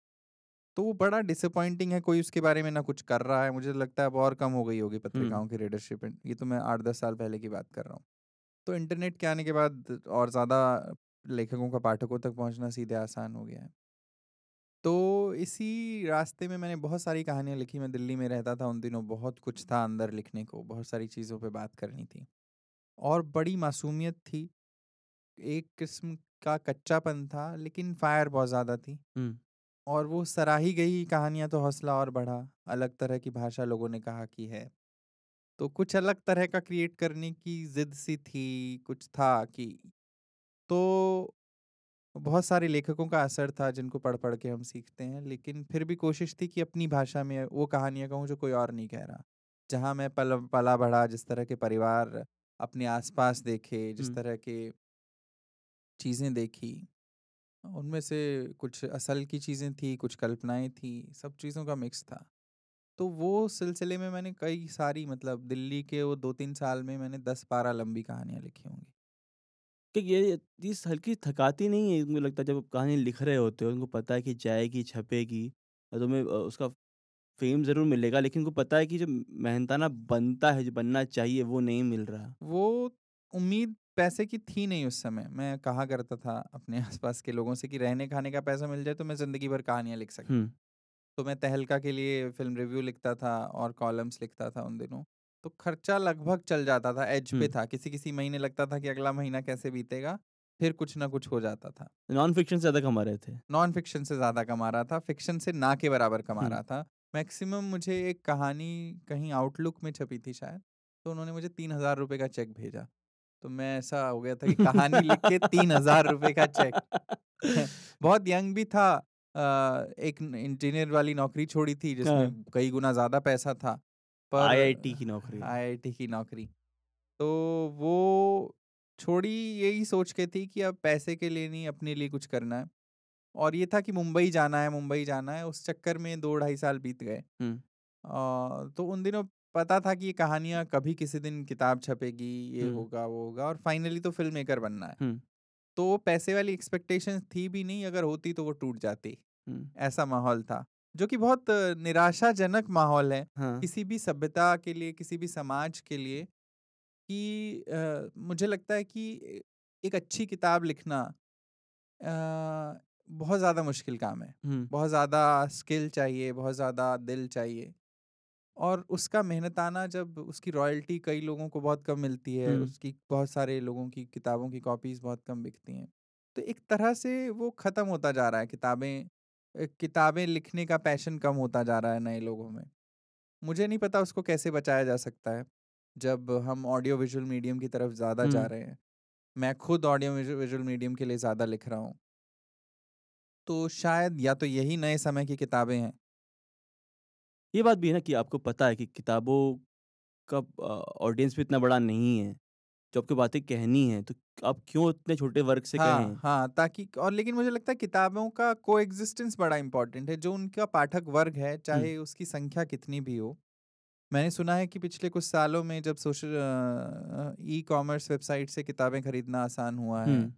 तो वो बड़ा डिसअपॉइंटिंग है, कोई उसके बारे में ना कुछ कर रहा है। मुझे लगता है अब और कम हो गई होगी पत्रिकाओं की रीडरशिप। ये तो मैं आठ दस साल पहले की बात कर रहा हूँ। तो इंटरनेट के आने के बाद और ज़्यादा लेखकों का पाठकों तक पहुँचना सीधे आसान हो गया है। तो इसी रास्ते में मैंने बहुत सारी कहानियाँ लिखी। मैं दिल्ली में रहता था उन दिनों, बहुत कुछ था अंदर लिखने को, बहुत सारी चीज़ों पे बात करनी थी और बड़ी मासूमियत थी। एक किस्म का कच्चापन था, लेकिन फायर बहुत ज़्यादा थी हुँ, और वो सराही गई कहानियाँ तो हौसला और बढ़ा। अलग तरह की भाषा लोगों ने कहा कि है। तो कुछ अलग तरह का क्रिएट करने की ज़िद सी थी, कुछ था कि तो बहुत सारे लेखकों का असर था जिनको पढ़-पढ़ के हम सीखते हैं, लेकिन फिर भी कोशिश थी कि अपनी भाषा में वो कहानियाँ कहूँ जो कोई और नहीं कह रहा। जहाँ मैं पल पला-बढ़ा, जिस तरह के परिवार अपने आस-पास देखे, जिस हुँ। तरह के चीज़ें देखी, उनमें से कुछ असल की चीज़ें थी, कुछ कल्पनाएँ थी, सब चीज़ों का मिक्स था। तो वो सिलसिले में मैंने कई सारी मतलब दिल्ली के वो 2-3 साल में मैंने दस बारह लंबी कहानियाँ लिखी होंगी। कि ये चीज़ हल्की थकाती नहीं है? मुझे लगता है जब आप कहानी लिख रहे होते हो, उनको पता है कि जाएगी, छपेगी और तुम्हें अ, उसका फ़ेम ज़रूर मिलेगा, लेकिन उनको पता है कि जो मेहनताना बनता है, जो बनना चाहिए, वो नहीं मिल रहा। वो उम्मीद पैसे की थी नहीं उस समय। मैं कहा करता था अपने आस-पास के लोगों से कि रहने-खाने का पैसा मिल जाए तो मैं ज़िंदगी भर कहानियाँ लिख सकता हूँ। तो मैं तहलका के लिए फ़िल्म रिव्यू लिखता था और कॉलम्स लिखता था उन दिनों। तो खर्चा लगभग चल जाता था, एज पे था। किसी-किसी महीने लगता था कि अगला महीना कैसे बीतेगा, फिर कुछ ना कुछ हो जाता था। नॉन फ़िक्शन से ज़्यादा कमा रहे थे। नॉन फ़िक्शन से ज़्यादा कमा रहा था, फ़िक्शन से ना के बराबर कमा रहा था। मैक्सिमम मुझे एक कहानी कहीं आउटलुक में छपी थी शायद, तो उन्होंने मुझे ₹3000 का चेक भेजा। तो मैं ऐसा हो गया था कि कहानी लिख के ₹3000 का चेक। बहुत यंग भी था एक इंजीनियर वाली नौकरी छोड़ी थी जिसमें हाँ, कई गुना ज़्यादा पैसा था। पर आईआईटी की नौकरी। आईआईटी की नौकरी। तो वो छोड़ी यही सोच के थी कि अब पैसे के लिए नहीं अपने लिए कुछ करना है। और ये था कि मुंबई जाना है, मुंबई जाना है, उस चक्कर में दो ढाई साल बीत गए। तो उन दिनों पता था कि ये कहानियाँ कभी किसी दिन किताब छपेगी, ये होगा, वो होगा और फाइनली तो फ़िल्म मेकर बनना है। तो वो पैसे वाली एक्सपेक्टेशन थी भी नहीं, अगर होती तो वो टूट जाती, ऐसा माहौल था। जो कि बहुत निराशाजनक माहौल है, हाँ, किसी भी सभ्यता के लिए, किसी भी समाज के लिए कि अ, मुझे लगता है कि एक अच्छी किताब लिखना अ, बहुत ज़्यादा मुश्किल काम है। बहुत ज़्यादा स्किल चाहिए, बहुत ज़्यादा दिल चाहिए और उसका मेहनताना जब उसकी रॉयल्टी कई लोगों को बहुत कम मिलती है, हुँ, उसकी बहुत सारे लोगों की किताबों की कॉपीज़ बहुत कम बिकती हैं। तो एक तरह से वो ख़त्म होता जा रहा है किताबें किताबें लिखने का पैशन कम होता जा रहा है नए लोगों में। मुझे नहीं पता उसको कैसे बचाया जा सकता है, जब हम ऑडियो विजुअल मीडियम की तरफ़ ज़्यादा जा रहे हैं। मैं खुद ऑडियो विजु विजुअल मीडियम के लिए ज़्यादा लिख रहा हूँ। तो शायद या तो यही नए समय की किताबें हैं। ये बात भी है ना कि आपको पता है कि किताबों का ऑडियंस भी इतना बड़ा नहीं है, जो आपको बातें कहनी है, तो आप क्यों इतने छोटे वर्ग से हाँ, कहें? हाँ, ताकि और लेकिन मुझे लगता है किताबों का कोएग्जिस्टेंस बड़ा इम्पोर्टेंट है। जो उनका पाठक वर्ग है, हुँ, चाहे उसकी संख्या कितनी भी हो। मैंने सुना है कि पिछले कुछ सालों में जब सोशल अ, ई-कॉमर्स वेबसाइट से किताबें खरीदना आसान हुआ हुँ, है,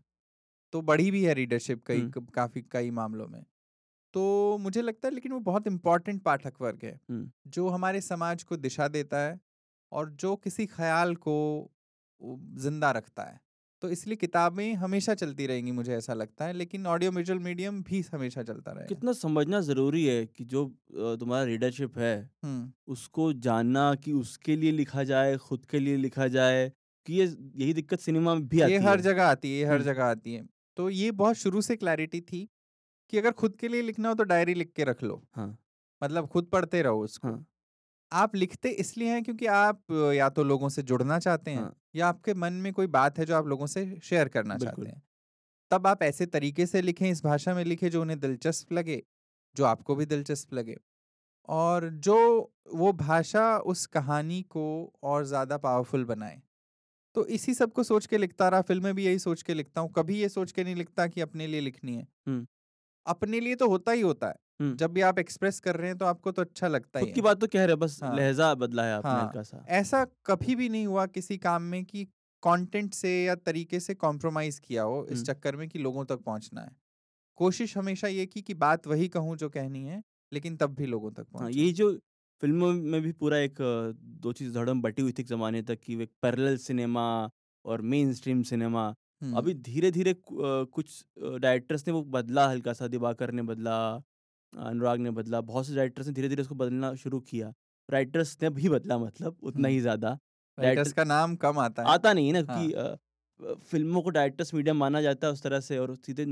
तो बढ़ी भी है रीडरशिप कई हुँ, काफ़ी कई मामलों में। तो मुझे लगता है लेकिन वो बहुत इम्पोर्टेंट पाठक वर्ग है, हुँ। जो हमारे समाज को दिशा देता है और जो किसी ख़्याल को ज़िंदा रखता है। तो इसलिए किताबें हमेशा चलती रहेंगी मुझे ऐसा लगता है, लेकिन ऑडियो विजुअल मीडियम भी हमेशा चलता रहेगा। कितना समझना ज़रूरी है कि जो तुम्हारा रीडरशिप है, उसको जानना कि उसके लिए लिखा जाए, खुद के लिए लिखा जाए कि ये यही दिक्कत सिनेमा में भी आती ये है हर जगह आती है ये हर। जगह आती है तो ये बहुत शुरू से क्लैरिटी थी कि अगर खुद के लिए लिखना हो तो डायरी लिख के रख लो। हाँ। मतलब खुद पढ़ते रहो उसको। हाँ। आप लिखते इसलिए हैं क्योंकि आप या तो लोगों से जुड़ना चाहते हैं हाँ। या आपके मन में कोई बात है जो आप लोगों से शेयर करना चाहते हैं। तब आप ऐसे तरीके से लिखें इस भाषा में लिखें जो उन्हें दिलचस्प लगे जो आपको भी दिलचस्प लगे। और जो वो भाषा उस कहानी को और ज़्यादा पावरफुल बनाए। तो इसी सबको सोच के लिखता रहा। फ़िल्में भी यही सोच के लिखता हूँ। कभी ये सोच के नहीं लिखता कि अपने लिए लिखनी है। अपने लिए तो होता ही होता है। जब भी आप एक्सप्रेस कर रहे हैं तो आपको तो अच्छा लगता ही की बात तो कह रहे बस हाँ। लहजा बदला है आपने हाँ। सा ऐसा कभी भी नहीं हुआ किसी काम में कि कंटेंट से या तरीके से कॉम्प्रोमाइज किया हो इस। चक्कर में कि लोगों तक पहुँचना है कोशिश हमेशा ये की कि बात वही कहूँ जो कहनी है लेकिन तब भी लोगों तक हाँ यही जो फ़िल्मों में भी पूरा एक दो चीज़ धड़म बटी हुई थी जमाने तक कि एक पैरेलल सिनेमा और मेन स्ट्रीम सिनेमा अभी धीरे धीरे कुछ डायरेक्टर्स ने वो बदला हल्का सा दिवाकर ने बदला अनुराग ने बदला बहुत से डायरेक्टर्स ने धीरे धीरे उसको बदलना शुरू किया। राइटर्स ने भी बदला मतलब उतना ही हम्म। ज़्यादा। राइटर्स का नाम कम आता है। आता नहीं है ना हाँ। कि फ़िल्मों को डायरेक्टर्स मीडियम माना जाता है उस तरह से और सीधे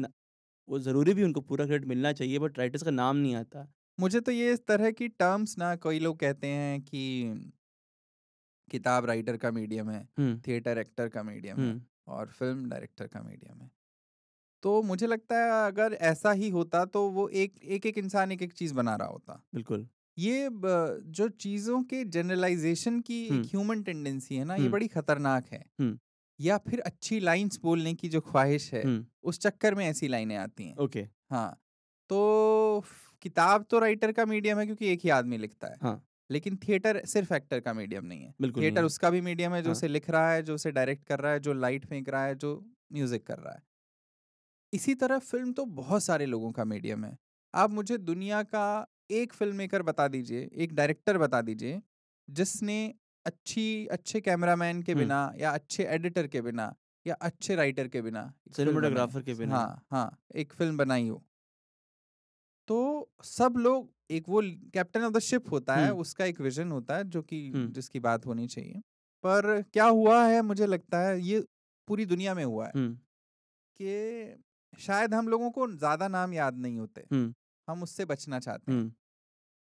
वो ज़रूरी भी उनको पूरा क्रेडिट मिलना चाहिए बट राइटर्स का नाम नहीं आता। मुझे तो ये इस तरह की टर्म्स ना कई लोग कहते हैं कि किताब राइटर का मीडियम है हम्म। थिएटर एक्टर का मीडियम है। हम्म। और फ़िल्म डायरेक्टर का मीडियम है तो मुझे लगता है अगर ऐसा ही होता तो वो एक एक एक इंसान एक एक चीज़ बना रहा होता। बिल्कुल। ये जो चीज़ों के जनरलाइजेशन की एक। ह्यूमन टेंडेंसी है ना ये। बड़ी खतरनाक है। या फिर अच्छी लाइंस बोलने की जो ख्वाहिश है उस चक्कर में ऐसी लाइनें आती हैं। ओके। हाँ तो किताब तो राइटर का मीडियम है क्योंकि एक ही आदमी लिखता है। हाँ। लेकिन थिएटर सिर्फ़ एक्टर का मीडियम नहीं है थिएटर उसका भी मीडियम है जो हाँ। उसे लिख रहा है जो उसे डायरेक्ट कर रहा है जो लाइट फेंक रहा है जो म्यूज़िक कर रहा है इसी तरह फ़िल्म तो बहुत सारे लोगों का मीडियम है आप मुझे दुनिया का एक फ़िल्म मेकर बता दीजिए एक डायरेक्टर बता दीजिए जिसने अच्छी अच्छे कैमरामैन के। बिना या अच्छे एडिटर के बिना या अच्छे राइटर के बिना। Cinematographer के बिना। हाँ हाँ एक फ़िल्म बनाई हो तो सब लोग एक वो कैप्टन ऑफ़ द शिप होता है। उसका एक विजन होता है जो कि। जिसकी बात होनी चाहिए। पर क्या हुआ है मुझे लगता है ये पूरी दुनिया में हुआ है कि शायद हम लोगों को ज़्यादा नाम याद नहीं होते। हम उससे बचना चाहते हैं।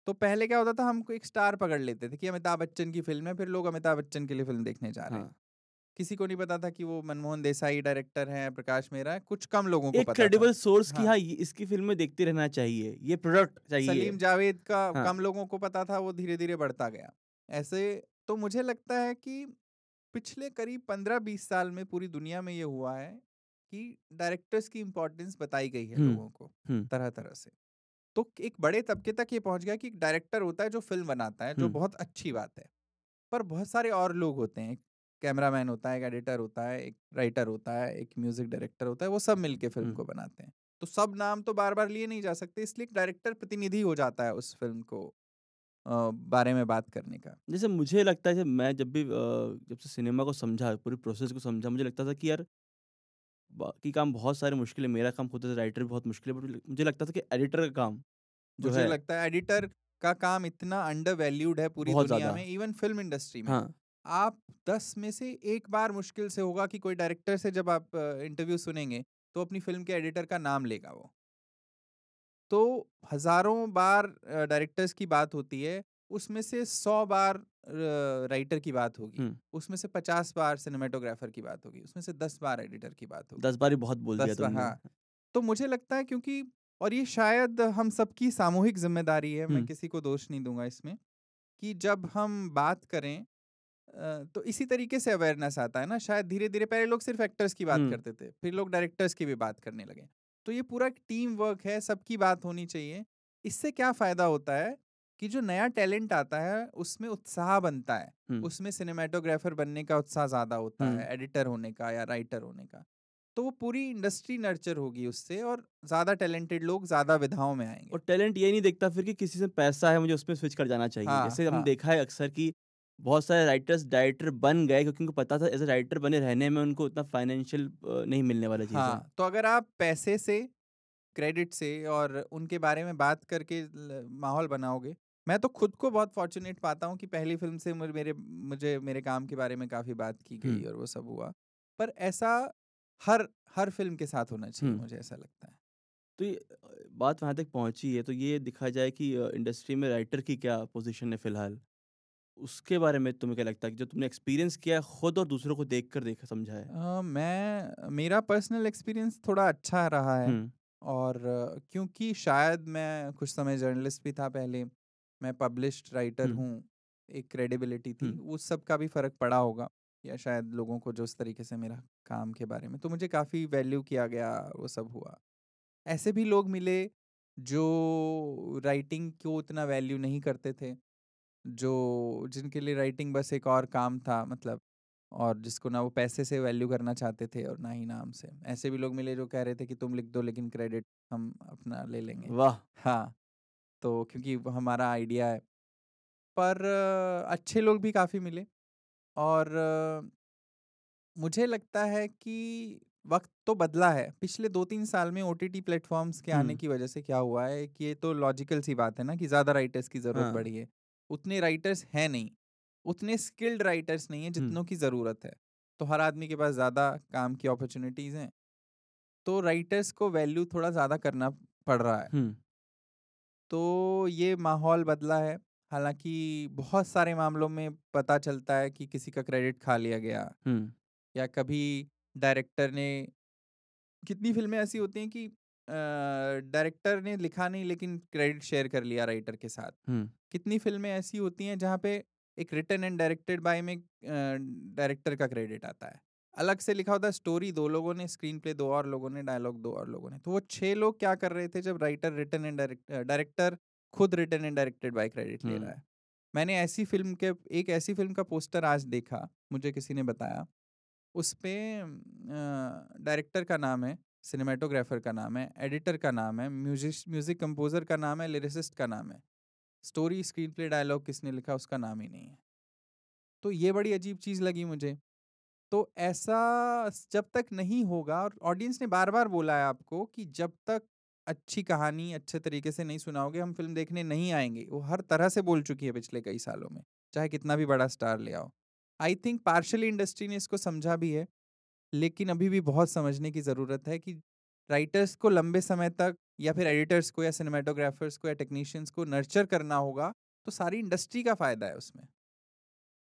तो पहले क्या होता था हमको एक स्टार पकड़ लेते थे कि अमिताभ बच्चन की फ़िल्म है फिर लोग अमिताभ बच्चन के लिए फ़िल्म देखने जा रहे हैं। हाँ। किसी को नहीं पता था कि वो मनमोहन देसाई डायरेक्टर हैं प्रकाश मेहरा है कुछ कम लोगों को एक क्रेडिबल सोर्स की हाँ। हाँ इसकी फ़िल्में देखते रहना चाहिए ये प्रोडक्ट चाहिए सलीम जावेद का हाँ। कम लोगों को पता था वो धीरे धीरे बढ़ता गया ऐसे तो मुझे लगता है कि पिछले करीब पंद्रह बीस साल में पूरी दुनिया में ये हुआ है कि डायरेक्टर्स की इम्पोर्टेंस बताई गई है लोगों को। तरह तरह से तो एक बड़े तबके तक ये पहुँच गया कि एक डायरेक्टर होता है जो फ़िल्म बनाता है जो। बहुत अच्छी बात है पर बहुत सारे और लोग होते हैं कैमरामैन होता है एक एडिटर होता है एक राइटर होता है एक म्यूज़िक डायरेक्टर होता है वो सब मिलके फ़िल्म। को बनाते हैं तो सब नाम तो बार बार लिए नहीं जा सकते इसलिए एक डायरेक्टर प्रतिनिधि हो जाता है उस फ़िल्म को अ, बारे में बात करने का जैसे मुझे लगता है जब मैं जब भी अ, जब से सिनेमा को समझा पूरी प्रोसेस को समझा मुझे लगता था कि यार बाकी काम बहुत सारे मुश्किल है मेरा काम खुद राइटर भी बहुत मुश्किल है बट मुझे लगता था कि एडिटर का काम जो मुझे है लगता है एडिटर का काम इतना अंडर वैल्यूड है पूरी बहुत दुनिया ज़्यादा। में इवन फ़िल्म इंडस्ट्री में हाँ आप दस में से एक बार मुश्किल से होगा कि कोई डायरेक्टर से जब आप इंटरव्यू सुनेंगे तो अपनी फ़िल्म के एडिटर का नाम लेगा वो तो हज़ारों बार डायरेक्टर्स की बात होती है उसमें से सौ बार राइटर की बात होगी। उसमें से पचास बार सिनेमाटोग्राफर की बात होगी उसमें से दस बार एडिटर की बात होगी दस बार ही बहुत बोल दिया तुमने हाँ। तो मुझे लगता है क्योंकि और ये शायद हम सबकी सामूहिक ज़िम्मेदारी है मैं। किसी को दोष नहीं दूँगा इसमें कि जब हम बात करें तो इसी तरीके से अवेयरनेस आता है ना शायद धीरे धीरे पहले लोग सिर्फ़ एक्टर्स की बात। करते थे फिर लोग डायरेक्टर्स की भी बात करने लगे तो ये पूरा टीम वर्क है सबकी बात होनी चाहिए इससे क्या फ़ायदा होता है कि जो नया टैलेंट आता है उसमें उत्साह बनता है। उसमें सिनेमाटोग्राफर बनने का उत्साह ज़्यादा होता। है एडिटर होने का या राइटर होने का तो वो पूरी इंडस्ट्री नर्चर होगी उससे और ज़्यादा टैलेंटेड लोग ज़्यादा विधाओं में आएँगे और टैलेंट ये नहीं देखता फिर कि किसी से पैसा है मुझे उसमें स्विच कर जाना चाहिए हाँ, जैसे हाँ. हम। देखा है अक्सर कि बहुत सारे राइटर्स डायरेक्टर बन गए क्योंकि उनको पता था एज ए राइटर बने रहने में उनको उतना फाइनेंशियल नहीं मिलने वाला चीज़ हाँ तो अगर आप पैसे से क्रेडिट से और उनके बारे में बात करके माहौल बनाओगे मैं तो खुद को बहुत फॉर्चुनेट पाता हूँ कि पहली फ़िल्म से मेरे मुझे मेरे काम के बारे में काफ़ी बात की गई और वो सब हुआ। पर ऐसा हर हर फ़िल्म के साथ होना चाहिए मुझे ऐसा लगता है। तो ये बात वहाँ तक पहुँची है तो ये दिखा जाए कि इंडस्ट्री में राइटर की क्या पोज़ीशन है फ़िलहाल? उसके बारे में तुम्हें क्या लगता है कि जो तुमने एक्सपीरियंस किया है खुद और दूसरों को देख कर देखा समझा है? अ, मैं मेरा पर्सनल एक्सपीरियंस थोड़ा अच्छा रहा है और क्योंकि शायद मैं कुछ समय जर्नलिस्ट भी था पहले, मैं पब्लिश्ड राइटर हूँ, एक क्रेडिबिलिटी थी, उस सब का भी फ़र्क पड़ा होगा या शायद लोगों को जो उस तरीके से मेरा काम के बारे में तो मुझे काफ़ी वैल्यू किया गया, वो सब हुआ। ऐसे भी लोग मिले जो राइटिंग को उतना वैल्यू नहीं करते थे, जो जिनके लिए राइटिंग बस एक और काम था मतलब और जिसको ना वो पैसे से वैल्यू करना चाहते थे और ना ही नाम से। ऐसे भी लोग मिले जो कह रहे थे कि तुम लिख दो लेकिन क्रेडिट हम अपना ले लेंगे। वाह! हाँ, तो क्योंकि वो हमारा आइडिया है। पर अ, अच्छे लोग भी काफ़ी मिले और अ, मुझे लगता है कि वक़्त तो बदला है। पिछले 2-3 साल में ओ टी टी प्लेटफ़ॉर्म्स के आने की वज़ह से क्या हुआ है कि ये तो लॉजिकल सी बात है ना कि ज़्यादा राइटर्स की ज़रूरत हाँ, बढ़ी है। उतने राइटर्स हैं नहीं, उतने स्किल्ड राइटर्स नहीं हैं जितनों की ज़रूरत है। तो हर आदमी के पास ज़्यादा काम की अपॉर्चुनिटीज़ हैं, तो राइटर्स को वैल्यू थोड़ा ज़्यादा करना पड़ रहा है। तो ये माहौल बदला है। हालाँकि बहुत सारे मामलों में पता चलता है कि किसी का क्रेडिट खा लिया गया या कभी डायरेक्टर ने कितनी फ़िल्में ऐसी होती हैं कि अ, डायरेक्टर ने लिखा नहीं लेकिन क्रेडिट शेयर कर लिया राइटर के साथ। कितनी फ़िल्में ऐसी होती हैं जहाँ पे एक रिटर्न एंड डायरेक्टेड बाय में डायरेक्टर का क्रेडिट आता है। अलग से लिखा होता है स्टोरी दो लोगों ने, स्क्रीन प्ले दो और लोगों ने, डायलॉग दो और लोगों ने। तो वो 6 लोग क्या कर रहे थे जब राइटर रिटर्न एंड डायरेक्टर खुद written and directed by credit ले रहा है। मैंने ऐसी फ़िल्म के एक ऐसी फ़िल्म का पोस्टर आज देखा, मुझे किसी ने बताया। उसपे अ, डायरेक्टर का नाम है, सिनेमैटोग्राफर का नाम है, एडिटर का नाम है, म्यूजिश म्यूज़िक कंपोज़र का नाम है, लिरिसिस्ट का नाम है। स्टोरी, स्क्रीन प्ले, डायलॉग किसने लिखा उसका नाम ही नहीं है। तो ये बड़ी अजीब चीज़ लगी मुझे। तो ऐसा जब तक नहीं होगा और ऑडियंस ने बार-बार बोला है आपको कि जब तक अच्छी कहानी अच्छे तरीके से नहीं सुनाओगे, हम फ़िल्म देखने नहीं आएँगे वो हर तरह से बोल चुकी है पिछले कई सालों में, चाहे कितना भी बड़ा स्टार ले आओ। आई थिंक पार्शियली इंडस्ट्री ने इसको समझा भी है। लेकिन अभी भी बहुत समझने की ज़रूरत है कि राइटर्स को लंबे समय तक या फिर एडिटर्स को या सिनेमाटोग्राफर्स को या टेक्नीशियंस को नर्चर करना होगा, तो सारी इंडस्ट्री का फ़ायदा है उसमें।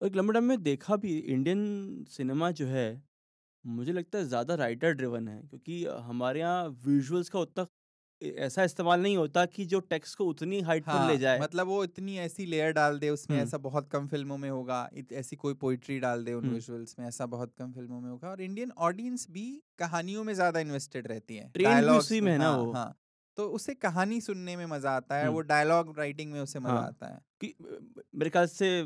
और एक लंबे टाइम में देखा भी इंडियन सिनेमा जो है, मुझे लगता है ज़्यादा राइटर ड्रिवन है क्योंकि हमारे यहाँ विजुअल्स का उतना ऐसा इस्तेमाल नहीं होता कि जो टेक्स्ट को उतनी हाइट हाँ, पर ले जाए। मतलब वो इतनी ऐसी लेयर डाल दे उसमें, ऐसा बहुत कम फ़िल्मों में होगा, ऐसी कोई पोएट्री डाल दे उन विजुअल्स में, ऐसा बहुत कम फ़िल्मों में होगा और इंडियन ऑडियंस भी कहानियों में ज़्यादा इन्वेस्टेड रहती है, डायलॉग्स में ना हाँ, वो। हाँ। तो उसे कहानी सुनने में मज़ा आता है, वो डायलॉग राइटिंग में उसे मज़ा हाँ, आता है। कि मेरे ख़्याल से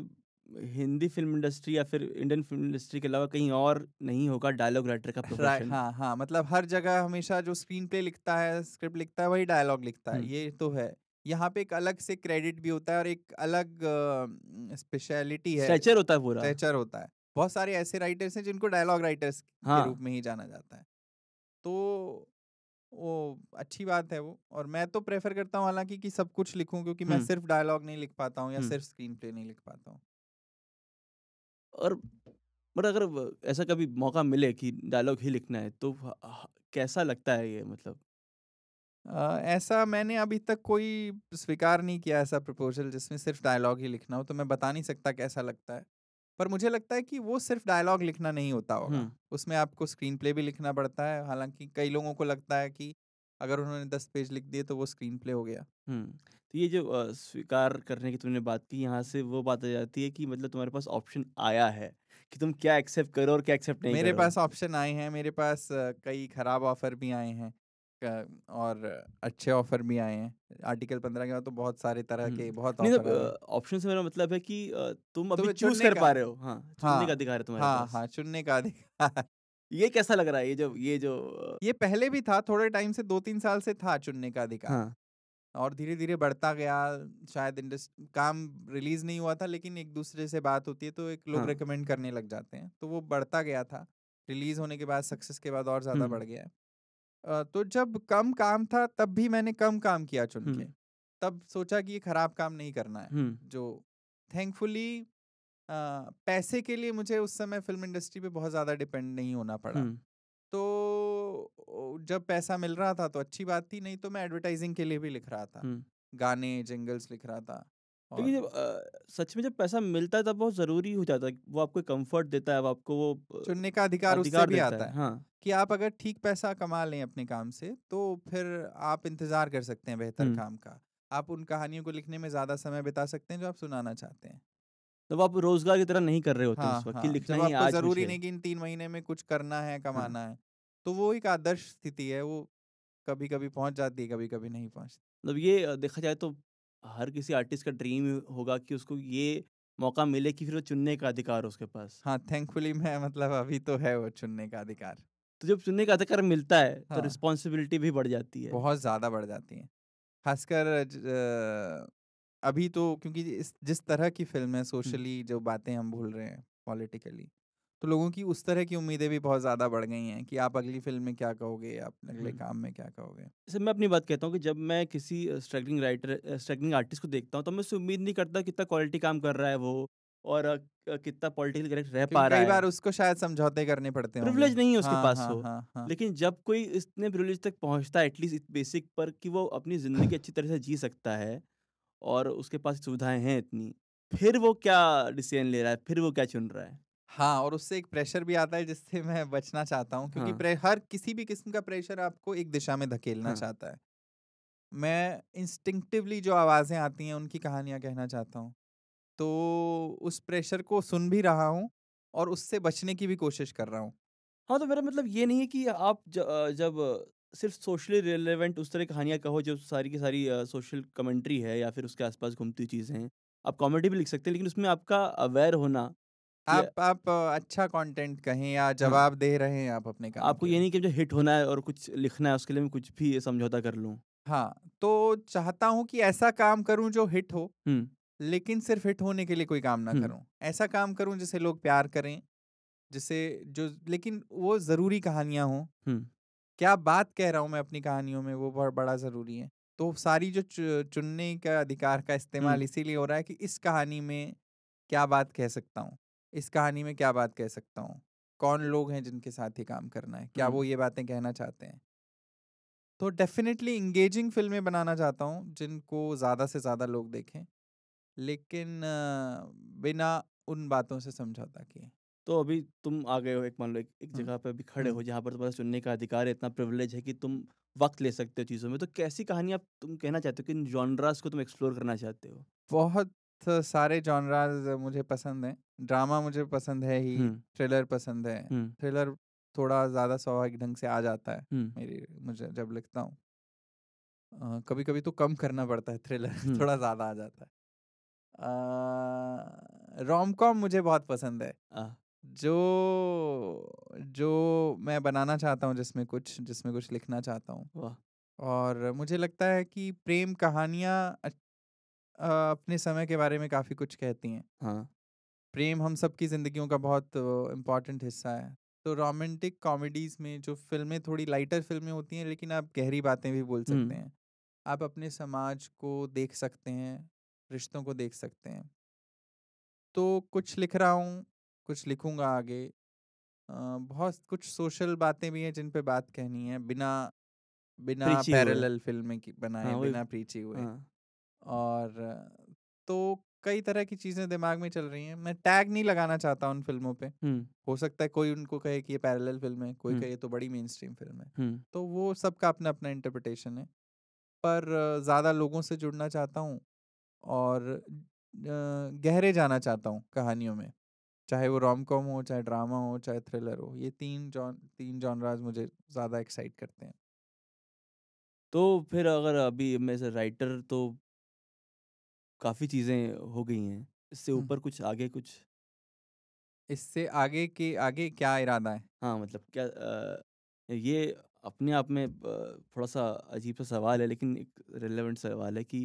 हिंदी फ़िल्म इंडस्ट्री या फिर इंडियन फ़िल्म इंडस्ट्री के अलावा कहीं और नहीं होगा डायलॉग राइटर का प्रोफ़ेशन। हाँ, हाँ, मतलब हर जगह हमेशा जो स्क्रीन प्ले लिखता है, स्क्रिप्ट लिखता है, वही डायलॉग लिखता है, ये तो है। यहाँ पे एक अलग से क्रेडिट भी होता है और एक अलग स्पेशलिटी है, स्ट्रेचर होता है पूरा। स्ट्रेचर होता है। बहुत सारे ऐसे राइटर्स हैं जिनको डायलॉग राइटर्स हाँ. के रूप में ही जाना जाता है। तो वो अच्छी बात है वो और मैं तो प्रेफ़र करता हूँ हालाँकि कि सब कुछ लिखूँ क्योंकि मैं सिर्फ़ डायलॉग नहीं लिख पाता हूँ या हुँ। सिर्फ़ स्क्रीन प्ले नहीं लिख पाता हूँ। और बट अगर ऐसा कभी मौका मिले कि डायलॉग ही लिखना है तो ह ह कैसा लगता है ये मतलब? अ, ऐसा मैंने अभी तक कोई स्वीकार नहीं किया ऐसा प्रपोज़ल जिसमें सिर्फ़ डायलॉग ही लिखना हो, तो मैं बता नहीं सकता कैसा लगता है। पर मुझे लगता है कि वो सिर्फ़ डायलॉग लिखना नहीं होता होगा। उसमें आपको स्क्रीन प्ले भी लिखना पड़ता है, हालाँकि कई लोगों को लगता है कि अगर उन्होंने 10 पेज लिख दिए तो वो स्क्रीन प्ले हो गया। तो ये जो अ, स्वीकार करने की तुमने बात की यहाँ से वो बात आ जाती है कि मतलब तुम्हारे पास ऑप्शन आया है, कि तुम क्या एक्सेप्ट करो और क्या एक्सेप्ट नहीं मेरे करो। पास ऑप्शन आए हैं, मेरे पास अ, कई खराब ऑफ़र भी आए हैं क और अच्छे ऑफ़र भी आए हैं। आर्टिकल 15 के बाद तो बहुत सारे तरह। के बहुत नहीं ऑफ़र आ गए। ऑप्शन से मेरा मतलब है कि अ, तुम तो अभी वो चूज़ चुनने कर का पा रहे हो। हाँ, चुनने का हाँ, अधिकार है तुम्हारे हाँ, पास। हाँ, चुनने का अधिकार ये कैसा लग रहा है? ये जो ये जो अ, ये पहले भी था, थोड़े टाइम से 2-3 साल से था चुनने का अधिकार हाँ, और धीरे-धीरे बढ़ता गया। शायद इंडस काम रिलीज़ नहीं हुआ था लेकिन एक-दूसरे से बात होती है तो एक लोग हाँ। रिकमेंड करने लग जाते हैं। तो वो बढ़ता गया था। रिलीज़ होने के बाद सक्सेस के बाद और ज़्यादा बढ़ गया है। तो जब कम काम था तब भी मैंने कम काम किया चुन के। तब सोचा कि ये खराब काम नहीं करना है जो थैंकफुली पैसे के लिए मुझे उस समय फ़िल्म इंडस्ट्री पे बहुत ज़्यादा डिपेंड नहीं होना पड़ा तो ओ, जब पैसा मिल रहा था तो अच्छी बात थी नहीं तो मैं एडवर्टाइजिंग के लिए भी लिख रहा था। गाने जिंगल्स लिख रहा था और जब अ, सच में जब पैसा मिलता है तब बहुत ज़रूरी हो जाता है। वो आपको कंफर्ट देता है, वो आपको वो अ, चुनने का अधिकार उससे अधिकार भी देता आता है। है हाँ, कि आप अगर ठीक पैसा कमा लें अपने काम से तो फिर आप इंतज़ार कर सकते हैं बेहतर। काम का आप उन कहानियों को लिखने में ज़्यादा समय बिता सकते हैं जो आप सुनाना चाहते हैं तब आप रोज़गार की तरह नहीं कर रहे होते हाँ उस वक़्त कि हाँ लिखना जब ही आपको आज कुछ ज़रूरी है। नहीं कि इन तीन महीने में कुछ करना है हाँ, कमाना है तो वो एक आदर्श स्थिति है वो कभी कभी पहुँच जाती है कभी कभी नहीं पहुँचती मतलब ये अ, देखा जाए तो हर किसी आर्टिस्ट का ड्रीम होगा कि उसको ये मौका मिले कि फिर वो चुनने का अधिकार हो उसके पास। हाँ थैंकफुली मैं मतलब अभी तो है वो चुनने का अधिकार तो जब चुनने का अधिकार मिलता है, तो हाँ रिस्पॉन्सिबिलिटी भी बढ़ जाती है। बहुत ज़्यादा बढ़ जाती है खासकर ज- अभी तो क्योंकि इस जिस तरह की फ़िल्म है सोशली जो बातें हम भूल रहे हैं पॉलिटिकली तो लोगों की उस तरह की उम्मीदें भी बहुत ज़्यादा बढ़ गई हैं कि आप अगली फ़िल्म में क्या कहोगे आप अगले काम में क्या कहोगे जैसे मैं अपनी बात कहता हूँ कि जब मैं किसी स्ट्रगलिंग राइटर स्ट्रगलिंग आर्टिस्ट को देखता हूँ, तो मैं उससे उम्मीद नहीं करता कितना क्वालिटी काम कर रहा है वो और कितना पॉलिटिकली करेक्ट रह पा रहा कई बार है। उसको शायद समझौते करने पड़ते होंगे प्रिविलेज नहीं है उसके हाँ पास हाँ वो। हाँ हाँ लेकिन जब कोई इतने प्रिविलेज तक पहुँचता है एटलीस्ट बेसिक पर कि वो अपनी ज़िंदगी अच्छी तरह से जी सकता है और उसके पास सुविधाएँ हैं इतनी, फिर वो क्या डिसीज़न ले रहा है, फिर वो क्या चुन रहा है? हाँ और उससे एक प्रेशर भी आता है जिससे मैं बचना चाहता हूँ क्योंकि हाँ, प्रे, हर किसी भी किस्म का प्रेशर आपको एक दिशा में धकेलना हाँ। चाहता है मैं इंस्टिंक्टिवली जो आवाज़ें आती हैं उनकी कहानियाँ कहना चाहता हूँ तो उस प्रेशर को सुन भी रहा हूँ और उससे बचने की भी कोशिश कर रहा हूँ हाँ, तो मेरा मतलब ये नहीं है कि आप ज अ, जब सिर्फ़ सोशली रिलेवेंट उस तरह की कहानियाँ कहो जो सारी की सारी सोशल कमेंट्री है या फिर उसके आस-पास घूमती चीज़ें हैं। आप कॉमेडी भी लिख सकते हैं लेकिन उसमें आपका अवेयर होना आप आप अच्छा कंटेंट कहें या हाँ, जवाब दे रहे हैं आप अपने काम आपको ये नहीं कि मुझे हिट होना है और कुछ लिखना है उसके लिए मैं कुछ भी समझौता कर लूँ। हाँ तो चाहता हूँ कि ऐसा काम करूँ जो हिट हो लेकिन सिर्फ़ हिट होने के लिए कोई काम ना करूँ। ऐसा काम करूँ जिसे लोग प्यार करें जिसे जो लेकिन वो ज़रूरी कहानियाँ हों हुँ, क्या बात कह रहा हूँ मैं अपनी कहानियों में वो बहुत बड़ा ज़रूरी है। तो सारी जो चु, चुनने का अधिकार का इस्तेमाल इसीलिए हो रहा है कि इस कहानी में क्या बात कह सकता हूँ? इस कहानी में क्या बात कह सकता हूँ? कौन लोग हैं जिनके साथ ये काम करना है? क्या वो ये बातें कहना चाहते हैं? तो डेफिनेटली इंगेजिंग फ़िल्में बनाना चाहता हूँ जिनको ज़्यादा से ज़्यादा लोग देखें लेकिन अ, बिना उन बातों से समझौता किए। तो अभी तुम आ गए हो एक मान लो एक एक जगह पे अभी खड़े हो जहाँ पर तुम्हारा चुनने का अधिकार है, इतना प्रिविलेज है कि तुम वक़्त ले सकते हो चीज़ों में। तो कैसी कहानियाँ तुम कहना चाहते हो, किन जॉनरास को तुम एक्सप्लोर करना चाहते हो? बहुत सारे जॉनरास मुझे पसंद हैं। ड्रामा मुझे पसंद है ही, थ्रिलर पसंद है। थ्रिलर थोड़ा ज़्यादा स्वाभाविक ढंग से आ जाता है मेरी मुझे जब लिखता हूँ। कभी-कभी तो कम करना पड़ता है थ्रिलर थोड़ा ज़्यादा आ जाता है। अ, रोम-कॉम मुझे बहुत पसंद है। जो जो मैं बनाना चाहता हूँ जिसमें कुछ जिसमें कुछ लिखना चाहता हूँ। वाह! और मुझे लगता है कि प्रेम कहानियाँ अपने समय के बारे में काफ़ी कुछ कहती हैं। हाँ, प्रेम हम सबकी ज़िंदगियों का बहुत इम्पोर्टेंट हिस्सा है। तो रोमांटिक कॉमेडीज़ में जो फ़िल्में थोड़ी लाइटर फ़िल्में होती हैं लेकिन आप गहरी बातें भी बोल सकते हैं। आप अपने समाज को देख सकते हैं, रिश्तों को देख सकते हैं। तो कुछ लिख रहा हूँ, कुछ लिखूँगा आगे। अ, बहुत कुछ सोशल बातें भी हैं जिन पे बात कहनी है बिना बिना प्रीची हुए। पैरेलल फ़िल्में की बनाए, हाँ, वही बिना प्रीची हुए। हाँ, और तो कई तरह की चीज़ें दिमाग में चल रही हैं। मैं टैग नहीं लगाना चाहता उन फ़िल्मों पे। हुँ, हो सकता है कोई उनको कहे कि ये पैरेलल फ़िल्म है, कोई हुँ, कहे ये तो बड़ी मेनस्ट्रीम फ़िल्म है। हुँ। तो वो सबका अपना-अपना इंटरप्रिटेशन है। पर ज़्यादा लोगों से जुड़ना चाहता हूँ और अ, गहरे जाना चाहता हूँ कहानियों में। चाहे वो रोम-कॉम हो, चाहे ड्रामा हो, चाहे थ्रिलर हो। ये 3 जॉन 3 जॉनरास मुझे ज़्यादा एक्साइट करते हैं। तो फिर अगर अभी मैं अ राइटर तो काफ़ी चीज़ें हो गई हैं। इससे। ऊपर कुछ आगे कुछ इससे आगे के आगे क्या इरादा है? हाँ, मतलब क्या अ, ये अपने आप में ब थोड़ा-सा अजीब-सा सवाल है लेकिन एक रिलेवेंट सवाल है कि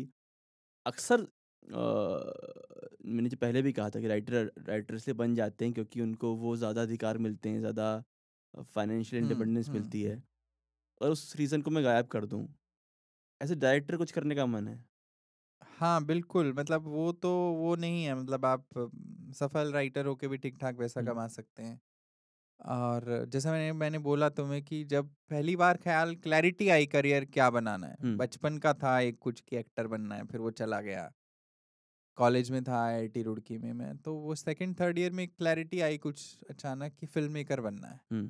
अक्सर मैंने जो पहले भी कहा था कि राइटर राइटर इसलिए बन जाते हैं क्योंकि उनको वो ज़्यादा अधिकार मिलते हैं, ज़्यादा फाइनेंशियल इंडिपेंडेंस मिलती है और उस रीज़न को मैं गायब कर दूँ। ऐसे डायरेक्टर कुछ करने का मन है। हाँ, बिल्कुल मतलब वो तो वो नहीं है मतलब आप सफल राइटर होके भी ठीक-ठाक पैसा कमा सकते हैं। और जैसा मैंने मैंने बोला तुम्हें कि जब पहली बार ख़्याल क्लैरिटी आई करियर क्या बनाना है, बचपन का था एक कुछ कि एक्टर बनना है, फिर वो चला गया। कॉलेज में था आईआईटी रुड़की में मैं, तो वो सेकंड थर्ड ईयर में क्लैरिटी आई कुछ अचानक कि फ़िल्म मेकर बनना है। हुँ,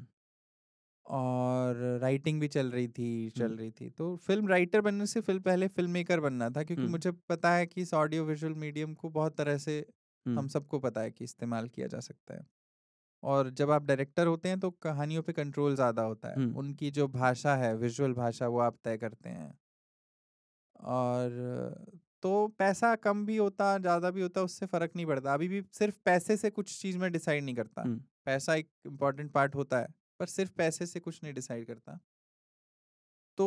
और राइटिंग भी चल रही थी, चल रही थी। तो फ़िल्म राइटर बनने से फ़िल पहले फ़िल्म मेकर बनना था क्योंकि मुझे पता है कि इस ऑडियो विजुअल मीडियम को बहुत तरह से हम सबको पता है कि इस्तेमाल किया जा सकता है। और जब आप डायरेक्टर होते हैं तो कहानियों पे कंट्रोल ज़्यादा होता है। उनकी जो भाषा है, विजुअल भाषा वो आप तय करते हैं। और तो पैसा कम भी होता, ज़्यादा भी होता उससे फ़र्क नहीं पड़ता। अभी भी सिर्फ़ पैसे से कुछ चीज़ में डिसाइड नहीं करता। पैसा एक इम्पोर्टेंट पार्ट होता है, पर सिर्फ़ पैसे से कुछ नहीं डिसाइड करता। तो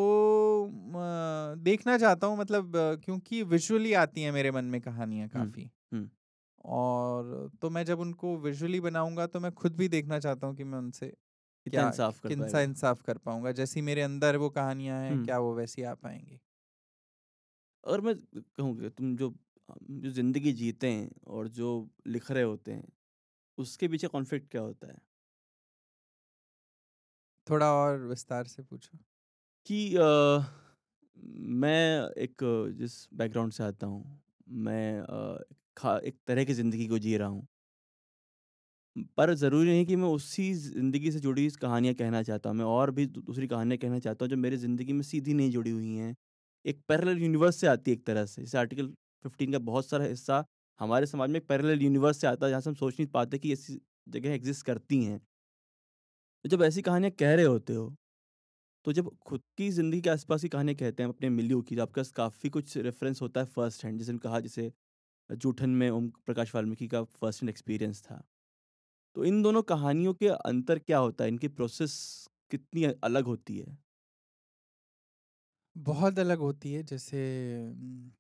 देखना चाहता हूँ मतलब क्योंकि विज़ुअली आती हैं मेरे मन में कहानियाँ काफ़ी और तो मैं जब उनको विज़ुअली बनाऊँगा तो मैं खुद भी देखना चाहता हूँ कि मैं उनसे क्या इंसाफ़ कर इंसाफ़ कर पाऊँगा। जैसी मेरे अंदर वो कहानियाँ हैं, क्या वो वैसी आ पाएँगी? और मैं कहूँ कि तुम जो जो ज़िंदगी जीते हैं और जो लिख रहे होते हैं, उसके पीछे कॉन्फ्लिक्ट क्या होता है? थोड़ा और विस्तार से पूछो। कि अ, मैं एक जिस बैकग्राउंड से आता हूँ, मैं अ, खा एक तरह की ज़िंदगी को जी रहा हूँ। पर ज़रूरी नहीं कि मैं उसी ज़िंदगी से जुड़ी कहानियाँ कहना चाहता हूँ। मैं और भी दूसरी कहानियाँ कहना चाहता हूँ जो मेरी ज़िंदगी में सीधी नहीं जुड़ी हुई हैं। एक पैरेलल यूनिवर्स से आती है एक तरह से। जैसे आर्टिकल 15 का बहुत सारा हिस्सा हमारे समाज में एक पैरेलल यूनिवर्स से आता है जहाँ से हम सोच नहीं पाते कि ऐसी जगह एग्ज़िस्ट करती हैं। तो जब ऐसी कहानियाँ कह रहे होते हो, तो जब खुद की ज़िंदगी के आस-पास की कहानियाँ कहते हैं अपने मिलियू की, तो आपके पास काफ़ी कुछ रेफ़रेंस होता है फ़र्स्ट हैंड। जैसे कहा जैसे जूठन में ओम प्रकाश वाल्मीकि का फ़र्स्ट हैंड एक्सपीरियंस था। तो इन दोनों कहानियों के अंतर क्या होता है? इनकी प्रोसेस कितनी अलग होती है? बहुत अलग होती है जैसे उम,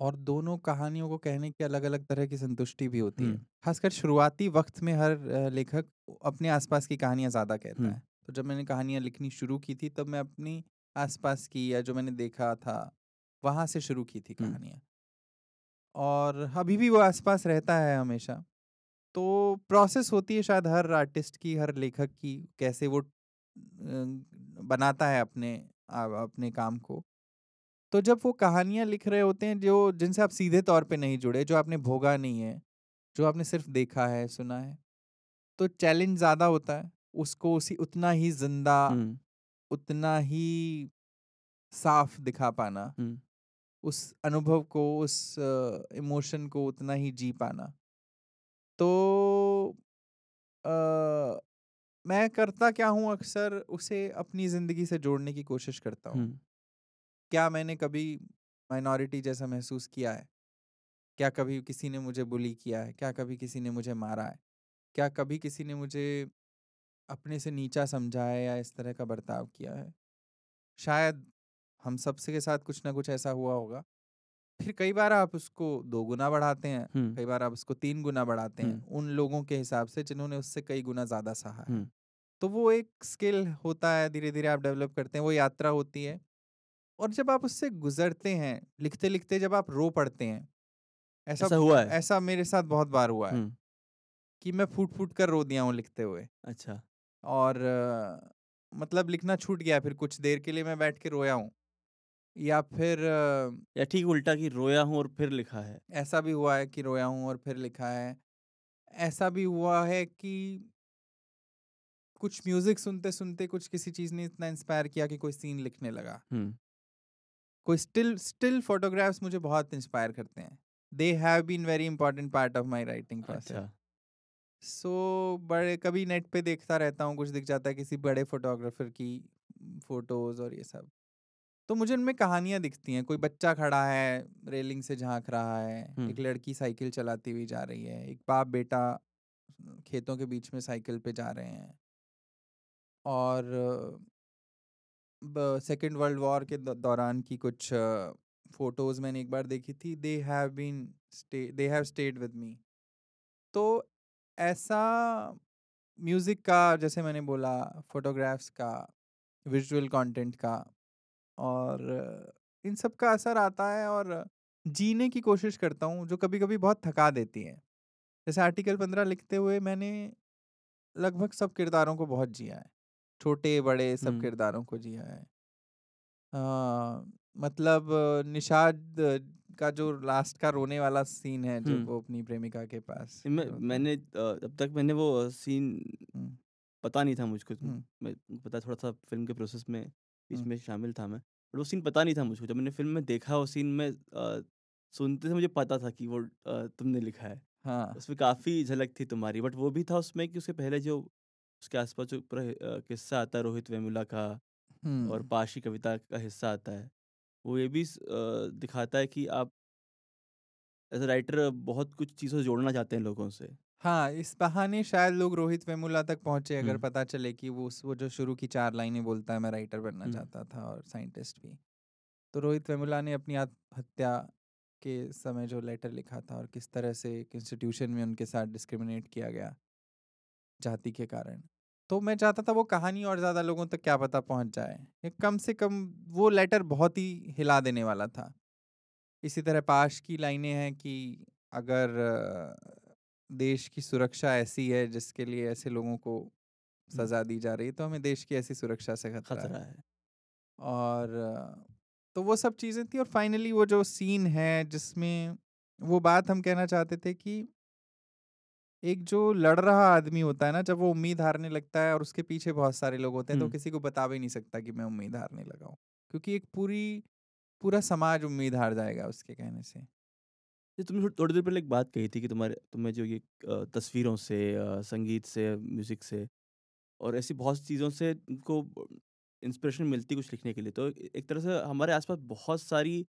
और दोनों कहानियों को कहने की अलग-अलग तरह की संतुष्टि भी होती हुँ, है। ख़ासकर शुरुआती वक़्त में हर अ, लेखक अपने आस-पास की कहानियाँ ज़्यादा कहता हुँ, है। तो जब मैंने कहानियाँ लिखनी शुरू की थी तब मैं अपनी आस-पास की या जो मैंने देखा था, वहाँ से शुरू की थी हुँ, कहानियाँ। और अभी भी वो आस-पास रहता है हमेशा। तो प्रोसेस होती है शायद हर आर्टिस्ट की, हर लेखक की कैसे वो अ, बनाता है अपने अपने काम को। तो जब वो कहानियाँ लिख रहे होते हैं जो जिनसे आप सीधे तौर पे नहीं जुड़े, जो आपने भोगा नहीं है, जो आपने सिर्फ़ देखा है, सुना है, तो चैलेंज ज़्यादा होता है। उसको उसी उतना ही ज़िंदा, उतना ही साफ़ दिखा पाना। उस अनुभव को, उस इमोशन को उतना ही जी पाना। तो मैं करता क्या हूँ अक्सर उसे अपनी ज़िंदगी से जोड़ने की कोशिश करता हुँ। क्या मैंने कभी माइनॉरिटी जैसा महसूस किया है? क्या कभी किसी ने मुझे बुली किया है? क्या कभी किसी ने मुझे मारा है? क्या कभी किसी ने मुझे अपने से नीचा समझा है या इस तरह का बर्ताव किया है? शायद हम सबसे के साथ कुछ ना कुछ ऐसा हुआ होगा। फिर कई बार आप उसको दो गुना बढ़ाते हैं, कई बार आप उसको तीन गुना बढ़ाते हैं, उन लोगों के हिसाब से जिन्होंने उससे कई गुना ज़्यादा सहा है। तो वो एक स्किल होता है, धीरे-धीरे आप डेवलप करते हैं, वो यात्रा होती है। और जब आप उससे गुज़रते हैं, लिखते-लिखते जब आप रो पड़ते हैं, ऐसा ऐसा हुआ है? ऐसा मेरे साथ बहुत बार हुआ है। कि मैं फूट-फूट कर रो दिया हूँ लिखते हुए। अच्छा। और मतलब लिखना छूट गया फिर कुछ देर के लिए मैं बैठ के रोया हूँ। या फिर अ, या ठीक उल्टा कि रोया हूँ और फिर लिखा है। ऐसा भी हुआ है कि रोया हूँ और फिर लिखा है। ऐसा भी हुआ है कि कुछ म्यूज़िक सुनते-सुनते कुछ किसी चीज़ ने इतना इंस्पायर किया कि कोई सीन लिखने लगा। कोई स्टिल स्टिल फोटोग्राफ्स मुझे बहुत इंस्पायर करते हैं। They have been very important part of my writing process. अच्छा। सो बड़े कभी नेट पे देखता रहता हूँ, कुछ दिख जाता है किसी बड़े फोटोग्राफर की फ़ोटोज़ और ये सब। तो मुझे उनमें कहानियाँ दिखती हैं। कोई बच्चा खड़ा है, रेलिंग से झाँक रहा है, एक लड़की साइकिल चलाती हुई जा रही है, एक बाप-बेटा खेतों के बीच में साइकिल पे जा रहे हैं और सेकेंड वर्ल्ड वॉर के दौरान की कुछ फ़ोटोज़ मैंने एक बार देखी थी, they have been they have stayed with me. तो ऐसा म्यूज़िक का जैसे मैंने बोला, फ़ोटोग्राफ्स का, विज़ुअल कंटेंट का और इन सब का असर आता है और जीने की कोशिश करता हूँ जो कभी-कभी बहुत थका देती है। जैसे आर्टिकल 15 लिखते हुए मैंने लगभग सब किरदारों को बहुत जिया है। छोटे-बड़े सब हुँ। किरदारों को जिया है। अ, मतलब निषाद का जो लास्ट का रोने वाला सीन है जब हुँ। वो अपनी प्रेमिका के पास मैं रोता है। मैंने अ, अब तक मैंने वो सीन हुँ, पता नहीं था मुझको हुँ, मैं पता थोड़ा-सा फ़िल्म के प्रोसेस में हुँ, में शामिल था मैं। बट वो सीन पता नहीं था मुझको। जब मैंने फ़िल्म में देखा वो सीन में अ, सुनते से मुझे पता था कि वो अ, तुमने लिखा है। हाँ, उसमें काफ़ी झलक थी तुम्हारी बट वो भी था उसमें कि उसके पहले जो उसके आस-पास जो पूरा अ, किस्सा आता है रोहित वेमुला का और हुँ। पाश कविता का हिस्सा आता है। वो ये भी स अ, दिखाता है कि आप एज़ अ राइटर बहुत कुछ चीज़ों से जोड़ना चाहते हैं लोगों से। हाँ, इस बहाने शायद लोग रोहित वेमुला तक पहुँचे अगर हुँ, पता चले कि वो उस वो जो शुरू की चार लाइनें बोलता है मैं राइटर बनना हुँ, चाहता था और साइंटिस्ट भी। तो रोहित वेमुला ने अपनी आत्महत्या के समय जो लेटर लिखा था और किस तरह से एक इंस्टीट्यूशन में उनके साथ डिस्क्रिमिनेट किया गया जाति के कारण। तो मैं चाहता था वो कहानी और ज़्यादा लोगों तक क्या पता पहुँच जाए। कम से कम वो लेटर बहुत ही हिला देने वाला था। इसी तरह पाश की लाइनें हैं कि अगर देश की सुरक्षा ऐसी है जिसके लिए ऐसे लोगों को सज़ा दी जा रही है तो हमें देश की ऐसी सुरक्षा से खतरा है। खतरा है। और तो वो सब चीज़ें थी और फाइनली वो जो सीन है जिसमें वो बात हम कहना चाहते थे कि एक जो लड़ रहा आदमी होता है ना जब वो उम्मीद हारने लगता है और उसके पीछे बहुत सारे लोग होते हैं तो किसी को बता भी नहीं सकता कि मैं उम्मीद हारने लगा हूँ क्योंकि एक पूरी पूरा समाज उम्मीद हार जाएगा उसके कहने से ये तुमने थोड़ी देर पहले एक बात कही थी कि तुम्हारे तुम्हें जो ये तस्वीरों से संगीत से, म्यूज़िक से और ऐसी बहुत सी चीज़ों से उनको इंस्पिरेशन मिलती कुछ लिखने के लिए। तो एक तरह से हमारे आस-पास बहुत सारी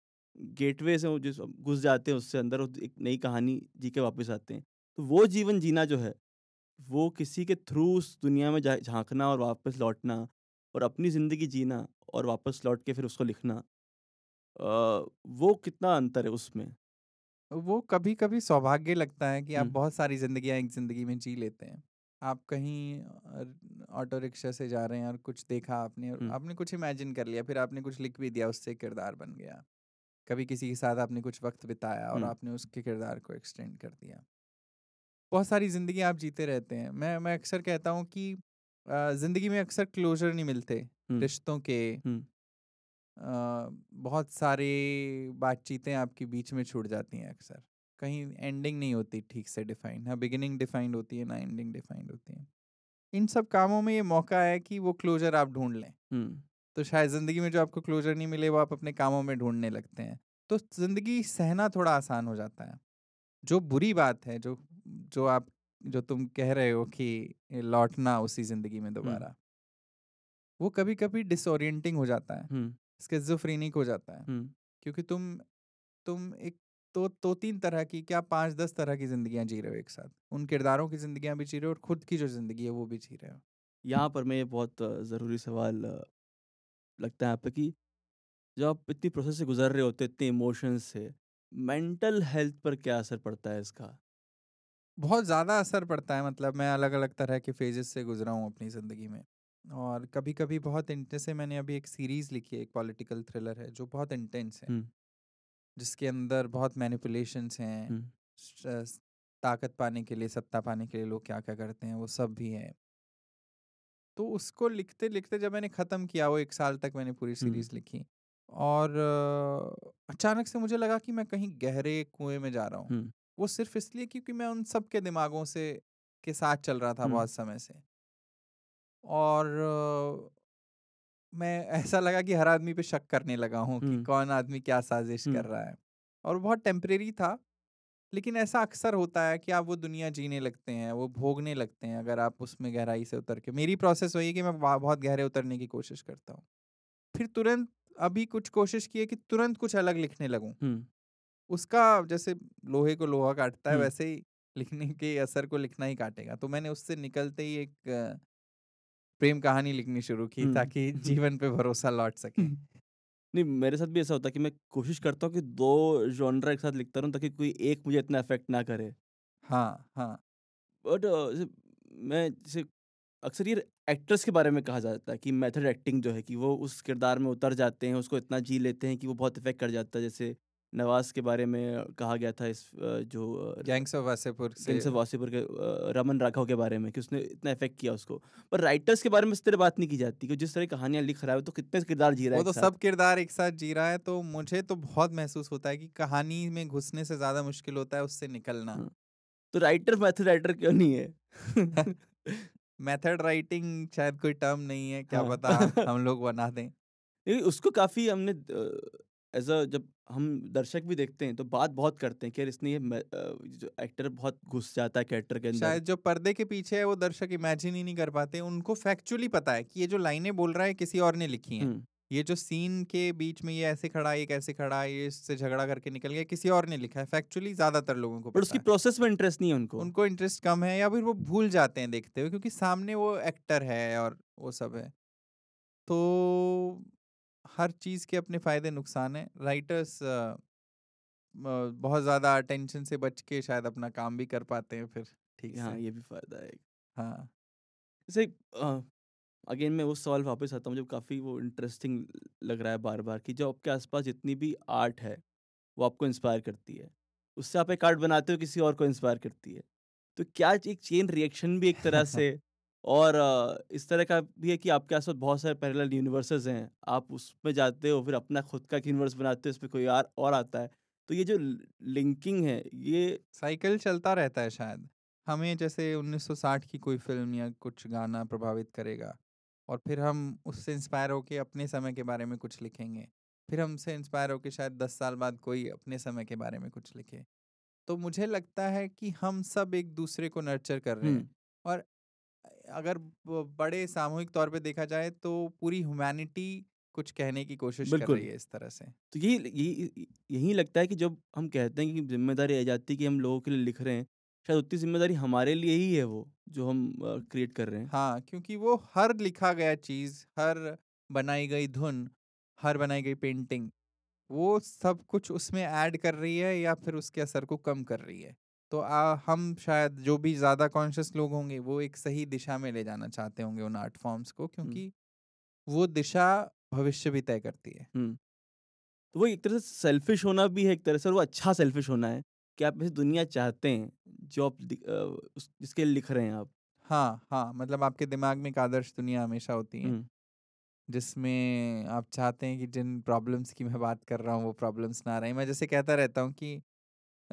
गेटवेज़ हैं जिस घुस जाते हैं उससे अंदर एक नई कहानी जी के वापस आते हैं। तो वो जीवन जीना जो है, वो किसी के थ्रू उस दुनिया में झाँकना और वापस लौटना और अपनी ज़िंदगी जीना और वापस लौट के फिर उसको लिखना अ, वो कितना अंतर है उसमें? वो कभी-कभी सौभाग्य लगता है कि आप बहुत सारी ज़िंदगियाँ एक ज़िंदगी में जी लेते हैं। आप कहीं अ, ऑटो रिक्शा से जा रहे हैं और कुछ देखा आपने और आपने कुछ इमेजिन कर लिया, फिर आपने कुछ लिख भी दिया, उससे किरदार बन गया। कभी किसी के साथ आपने कुछ वक़्त बिताया और आपने उसके किरदार को एक्सटेंड कर दिया। बहुत सारी ज़िंदगी आप जीते रहते हैं। मैं मैं अक्सर कहता हूँ कि अ, ज़िंदगी में अक्सर क्लोज़र नहीं मिलते, रिश्तों के अ, बहुत सारी बातचीतें आपकी बीच में छूट जाती हैं अक्सर। कहीं एंडिंग नहीं होती ठीक से डिफाइन, ना बिगिनिंग डिफाइंड होती है, ना एंडिंग डिफाइंड होती है। इन सब कामों में ये मौका है कि वो क्लोज़र आप ढूँढ लें। हुँ, तो शायद ज़िंदगी में जो आपको क्लोज़र नहीं मिले, वो आप अपने कामों में ढूँढने लगते हैं। तो ज़िंदगी सहना थोड़ा आसान हो जाता है। जो बुरी बात है, जो जो आप जो तुम कह रहे हो कि लौटना उसी ज़िंदगी में हुँ, दोबारा, वो कभी-कभी डिसओरिएंटिंग हो जाता है, हुँ, स्किज़ोफ्रेनिक हो जाता है। हुँ। क्योंकि तुम तुम एक तो 2-3 तरह की क्या 5-10 तरह की ज़िंदगियाँ जी रहे हो एक साथ। उन किरदारों की ज़िंदगियाँ भी जी रहे हो और खुद की जो ज़िंदगी है वो भी जी रहे हो। यहाँ पर मैं बहुत ज़रूरी सवाल लगता है यहाँ पे कि जब आप इतनी प्रोसेस से गुज़र रहे होते इतने इमोशंस से, मेंटल हेल्थ पर क्या असर पड़ता है इसका? बहुत ज़्यादा असर पड़ता है मतलब मैं अलग-अलग तरह के फेजेस से गुज़रा हूँ अपनी ज़िंदगी में। और कभी-कभी बहुत इंट जैसे मैंने अभी एक सीरीज़ लिखी है, एक पॉलिटिकल थ्रिलर है जो बहुत इंटेंस है, हुँ, जिसके अंदर बहुत मैनिपुलेशंस हैं, हुँ, ताकत पाने के लिए, सत्ता पाने के लिए लोग क्या-क्या करते हैं, वो सब भी है। तो उसको लिखते-लिखते जब मैंने ख़त्म किया, वो 1 साल तक मैंने पूरी हुँ, सीरीज़ लिखी और अचानक से मुझे लगा कि मैं कहीं गहरे कुएँ में जा रहा हूँ। हुँ, वो सिर्फ़ इसलिए क्योंकि मैं उन सब के दिमागों से के साथ चल रहा था हुँ, बहुत समय से। और अ, मैं ऐसा लगा कि हर आदमी पे शक करने लगा हूँ कि हुँ, कौन आदमी क्या साज़िश हुँ, कर रहा है और बहुत टेम्परेरी था। लेकिन ऐसा अक्सर होता है कि आप वो दुनिया जीने लगते हैं, वो भोगने लगते हैं अगर आप उसमें गहराई से उतर के मेरी प्रोसेस वही है कि मैं बहुत गहरे उतरने की कोशिश करता हूँ। फिर तुरंत अभी कुछ कोशिश की है कि तुरंत कुछ अलग लिखने लगूँ। हुँ, उसका जैसे लोहे को लोहा काटता है हुँ, वैसे ही लिखने के असर को लिखना ही काटेगा। तो मैंने उससे निकलते ही एक प्रेम कहानी लिखनी शुरू की ताकि जीवन पे भरोसा लौट सके। नहीं, मेरे साथ भी ऐसा होता है कि मैं कोशिश करता हूँ कि दो जॉनरा एक साथ लिखता रहूँ ताकि कोई एक मुझे इतना अफ़ेक्ट ना करे। हाँ, हाँ। बट जैसे मैं जैसे अक्सर ये एक्टर्स के बारे में कहा जाता है कि मेथड एक्टिंग जो है कि वो उस किरदार में उतर जाते हैं, उसको इतना जी लेते हैं कि वो बहुत इफ़ेक्ट कर जाता है। जैसे नवाज़ के बारे में कहा गया था इस जो गैंग्स ऑफ़ वासेपुर से किंग्स ऑफ़ वासेपुर के रमन राघव के बारे में कि उसने इतना इफ़ेक्ट किया उसको पर राइटर्स के बारे में इस तरह बात नहीं की जाती कि जिस तरह कहानियाँ लिख रहा है तो कितने किरदार जी रहा है वो तो सब किरदार एक साथ जी रहा है तो मुझे तो बहुत महसूस होता है कि कहानी में घुसने से ज़्यादा मुश्किल होता है उससे निकलना हाँ। तो राइटर मैथड राइटर क्यों नहीं है मेथड राइटिंग शायद कोई टर्म नहीं है क्या हाँ। पता हम लोग बना दें उसको काफ़ी हमने एज अ जब हम दर्शक भी देखते हैं तो बात बहुत करते हैं कि इसने ये जो एक्टर बहुत घुस जाता है कैरेक्टर के अंदर। शायद जो पर्दे के पीछे है वो दर्शक इमेजिन ही नहीं कर पाते उनको फैक्चुअली पता है कि ये जो लाइनें बोल रहा है किसी और ने लिखी हैं। ये जो सीन के बीच में ये ऐसे खड़ा है ये कैसे खड़ा ये इससे झगड़ा करके निकल गया किसी और ने लिखा है फैक्चुअली ज़्यादातर लोगों को पर उसकी प्रोसेस में इंटरेस्ट नहीं है उनको। उनको इंटरेस्ट कम है या फिर वो भूल जाते हैं देखते हुए क्योंकि सामने वो एक्टर है और वो सब है। तो हर चीज़ के अपने फ़ायदे नुकसान हैं। राइटर्स बहुत ज़्यादा अटेंशन से बच के शायद अपना काम भी कर पाते हैं फिर ठीक है हाँ ये भी फ़ायदा है हाँ। जैसे अगेन मैं वो सवाल वापस आता हूँ जब काफ़ी वो इंटरेस्टिंग लग रहा है बार बार कि जो आपके आसपास जितनी भी आर्ट है वो आपको इंस्पायर करती है। उससे आप एक आर्ट बनाते हो किसी और को इंस्पायर करती है। तो क्या एक चेन रिएक्शन भी एक तरह से और इस तरह का भी है कि आपके आसपास बहुत सारे पैरेलल यूनिवर्सेस हैं। आप उसमें जाते हो फिर अपना खुद का यूनिवर्स बनाते हो उसमें कोई यार और आता है। तो ये जो लिंकिंग है ये साइकिल चलता रहता है शायद। हमें जैसे 1960 की कोई फ़िल्म या कुछ गाना प्रभावित करेगा और फिर हम उससे इंस्पायर होके अपने समय के बारे में कुछ लिखेंगे। फिर हमसे इंस्पायर होके शायद दस साल बाद कोई अपने समय के बारे में कुछ लिखे। तो मुझे लगता है कि हम सब एक दूसरे को नर्चर कर रहे हैं और अगर ब- बड़े सामूहिक तौर पे देखा जाए तो पूरी ह्यूमैनिटी कुछ कहने की कोशिश कर बिल्कुल। रही है इस तरह से। तो यही यही यही लगता है कि जब हम कहते हैं कि ज़िम्मेदारी आ जाती है कि हम लोगों के लिए लिख रहे हैं शायद उतनी ज़िम्मेदारी हमारे लिए ही है वो जो हम क्रिएट कर रहे हैं। हाँ क्योंकि वो हर लिखा गया चीज़ हर बनाई गई धुन हर बनाई गई पेंटिंग वो सब कुछ उसमें ऐड कर रही है या फिर उसके असर को कम कर रही है। तो आ, हम शायद जो भी ज़्यादा कॉन्शियस लोग होंगे वो एक सही दिशा में ले जाना चाहते होंगे उन आर्ट फॉर्म्स को क्योंकि वो दिशा भविष्य भी तय करती है। तो वो एक तरह से सेल्फिश होना भी है एक तरह से और वो अच्छा सेल्फिश होना है कि आप ऐसी दुनिया चाहते हैं जो आप जिसके लिख रहे हैं आप। हाँ हाँ मतलब आपके दिमाग में एक आदर्श दुनिया हमेशा होती है जिसमें आप चाहते हैं कि जिन प्रॉब्लम्स की मैं बात कर रहा हूँ वो प्रॉब्लम्स ना रहे। मैं जैसे कहता रहता हूँ कि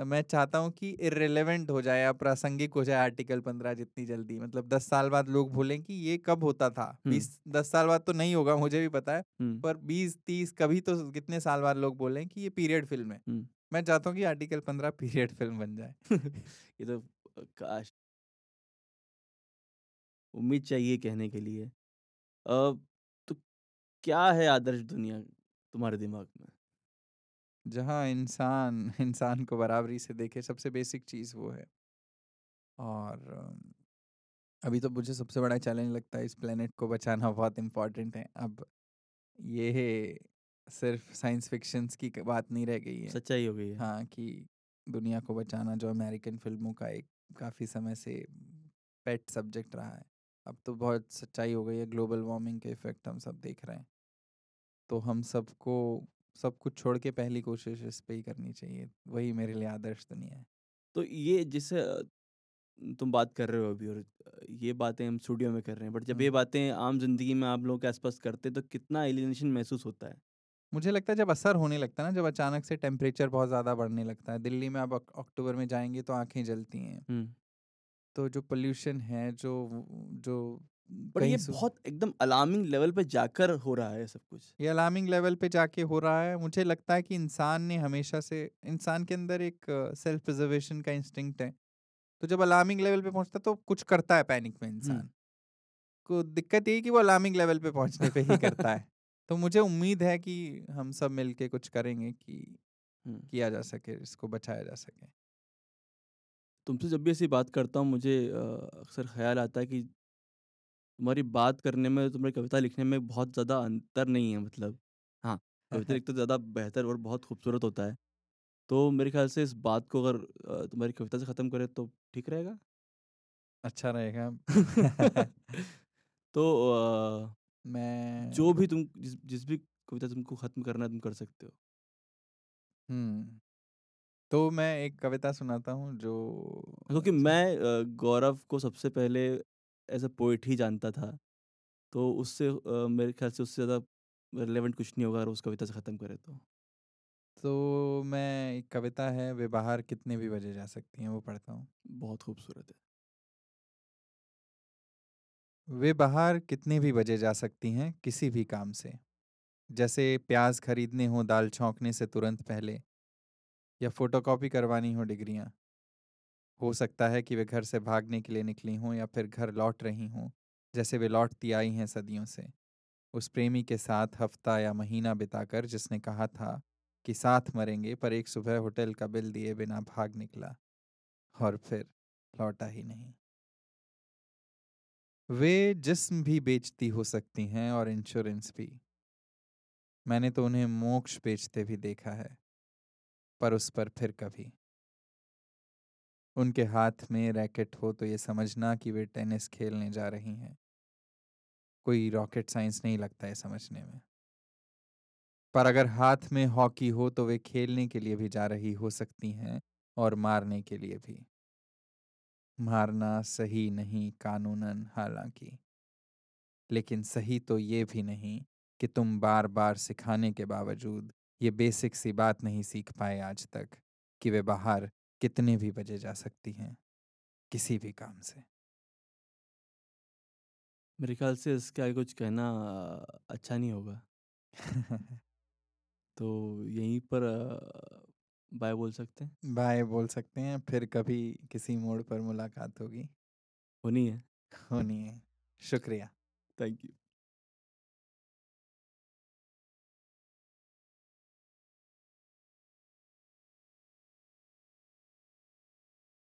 मैं चाहता हूँ कि इरेलीवेंट हो जाए या प्रासंगिक हो जाए आर्टिकल पंद्रह जितनी जल्दी मतलब दस साल बाद लोग भूलें कि ये कब होता था। बीस दस साल बाद तो नहीं होगा मुझे भी पता है पर बीस तीस कभी तो कितने साल बाद लोग बोलें कि ये पीरियड फ़िल्म है। मैं चाहता हूँ कि आर्टिकल पंद्रह पीरियड फ़िल्म बन जाए। ये तो काश उम्मीद चाहिए कहने के लिए। अ, तो क्या है आदर्श दुनिया तुम्हारे दिमाग में? जहाँ इंसान इंसान को बराबरी से देखे सबसे बेसिक चीज़ वो है। और अभी तो मुझे सबसे बड़ा चैलेंज लगता है इस प्लेनेट को बचाना बहुत इम्पोर्टेंट है। अब ये सिर्फ़ साइंस फिक्शंस की बात नहीं रह गई है। सच्चाई हो गई है। हाँ कि दुनिया को बचाना जो अमेरिकन फ़िल्मों का एक काफ़ी समय से पेट सब्जेक्ट रहा है। अब तो बहुत सच्चाई हो गई है ग्लोबल वार्मिंग के इफ़ेक्ट हम सब देख रहे हैं। तो हम सबको सब कुछ छोड़ के पहली कोशिश इस पे ही करनी चाहिए वही मेरे लिए आदर्श दुनिया है। तो ये जिससे तुम बात कर रहे हो अभी और ये बातें हम स्टूडियो में कर रहे हैं बट जब ये हम्म। बातें आम ज़िंदगी में आप लोगों के आसपास करते हैं तो कितना एलिनेशन महसूस होता है? मुझे लगता है जब असर होने लगता है ना जब अचानक से टेम्परेचर बहुत ज़्यादा बढ़ने लगता है दिल्ली में आप अक्टूबर में जाएँगे तो आँखें जलती हैं। तो जो पोल्यूशन है जो जो पर ये बहुत एकदम अलार्मिंग लेवल पे जाकर हो रहा है सब कुछ। ये अलार्मिंग लेवल पे जाके हो रहा है। मुझे लगता है कि इंसान ने हमेशा से इंसान के अंदर एक सेल्फ प्रिजर्वेशन का इंस्टिंक्ट है। तो जब अलार्मिंग लेवल पे पहुँचता है तो कुछ करता है पैनिक में इंसान। को दिक्कत यही कि वो अलार्मिंग लेवल पे पहुँचने पे ही करता है। तो मुझे उम्मीद है कि हम सब मिलके कुछ करेंगे कि। किया जा सके इसको बचाया जा सके। तुमसे जब भी ऐसी बात करता हूँ मुझे अक्सर ख्याल आता है कि तुम्हारी बात करने में तुम्हारी कविता लिखने में बहुत ज़्यादा अंतर नहीं है मतलब। हाँ कविता लिखते ज़्यादा बेहतर और बहुत खूबसूरत होता है। तो मेरे ख्याल से इस बात को अगर अ, तुम्हारी कविता से ख़त्म करें तो ठीक रहेगा? अच्छा रहेगा। तो अ, मैं जो भी तुम जिस जिस भी कविता तुमको ख़त्म करना है तुम कर सकते हो। हुँ। तो मैं एक कविता सुनाता हूँ जो क्योंकि अच्छा मैं अ, गौरव को सबसे पहले एज़ अ पोएट ही जानता था। तो उससे अ, मेरे ख़्याल से उससे ज़्यादा रिलेवेंट कुछ नहीं होगा अगर उस कविता से ख़त्म करें तो। तो मैं एक कविता है वे बाहर कितने भी बजे जा सकती हैं वो पढ़ता हूँ। बहुत खूबसूरत है। वे बाहर कितने भी बजे जा सकती हैं किसी भी काम से। जैसे प्याज़ खरीदने हों दाल छौंकने से तुरंत पहले या फ़ोटोकॉपी करवानी हो डिग्रियाँ। हो सकता है कि वे घर से भागने के लिए निकली हों या फिर घर लौट रही हों, जैसे वे लौटती आई हैं सदियों से। उस प्रेमी के साथ हफ़्ता या महीना बिताकर जिसने कहा था कि साथ मरेंगे पर एक सुबह होटल का बिल दिए बिना भाग निकला और फिर लौटा ही नहीं। वे जिस्म भी बेचती हो सकती हैं और इंश्योरेंस भी। मैंने तो उन्हें मोक्ष बेचते भी देखा है, पर उस पर फिर कभी। उनके हाथ में रैकेट हो तो ये समझना कि वे टेनिस खेलने जा रही हैं। कोई रॉकेट साइंस नहीं लगता है समझने में। पर अगर हाथ में हॉकी हो तो वे खेलने के लिए भी जा रही हो सकती हैं और मारने के लिए भी। मारना सही नहीं कानूनन हालाँकि, लेकिन सही तो ये भी नहीं कि तुम बार-बार सिखाने के बावजूद ये बेसिक सी बात नहीं सीख पाए आज तक कि वे बाहर कितने भी बजे जा सकती हैं, किसी भी काम से। मेरे ख़्याल से इसके आगे कुछ कहना अच्छा नहीं होगा। तो यहीं पर बाय बोल सकते हैं। बाय बोल सकते हैं, फिर कभी किसी मोड़ पर मुलाकात होगी। होनी है। होनी है। शुक्रिया। Thank you.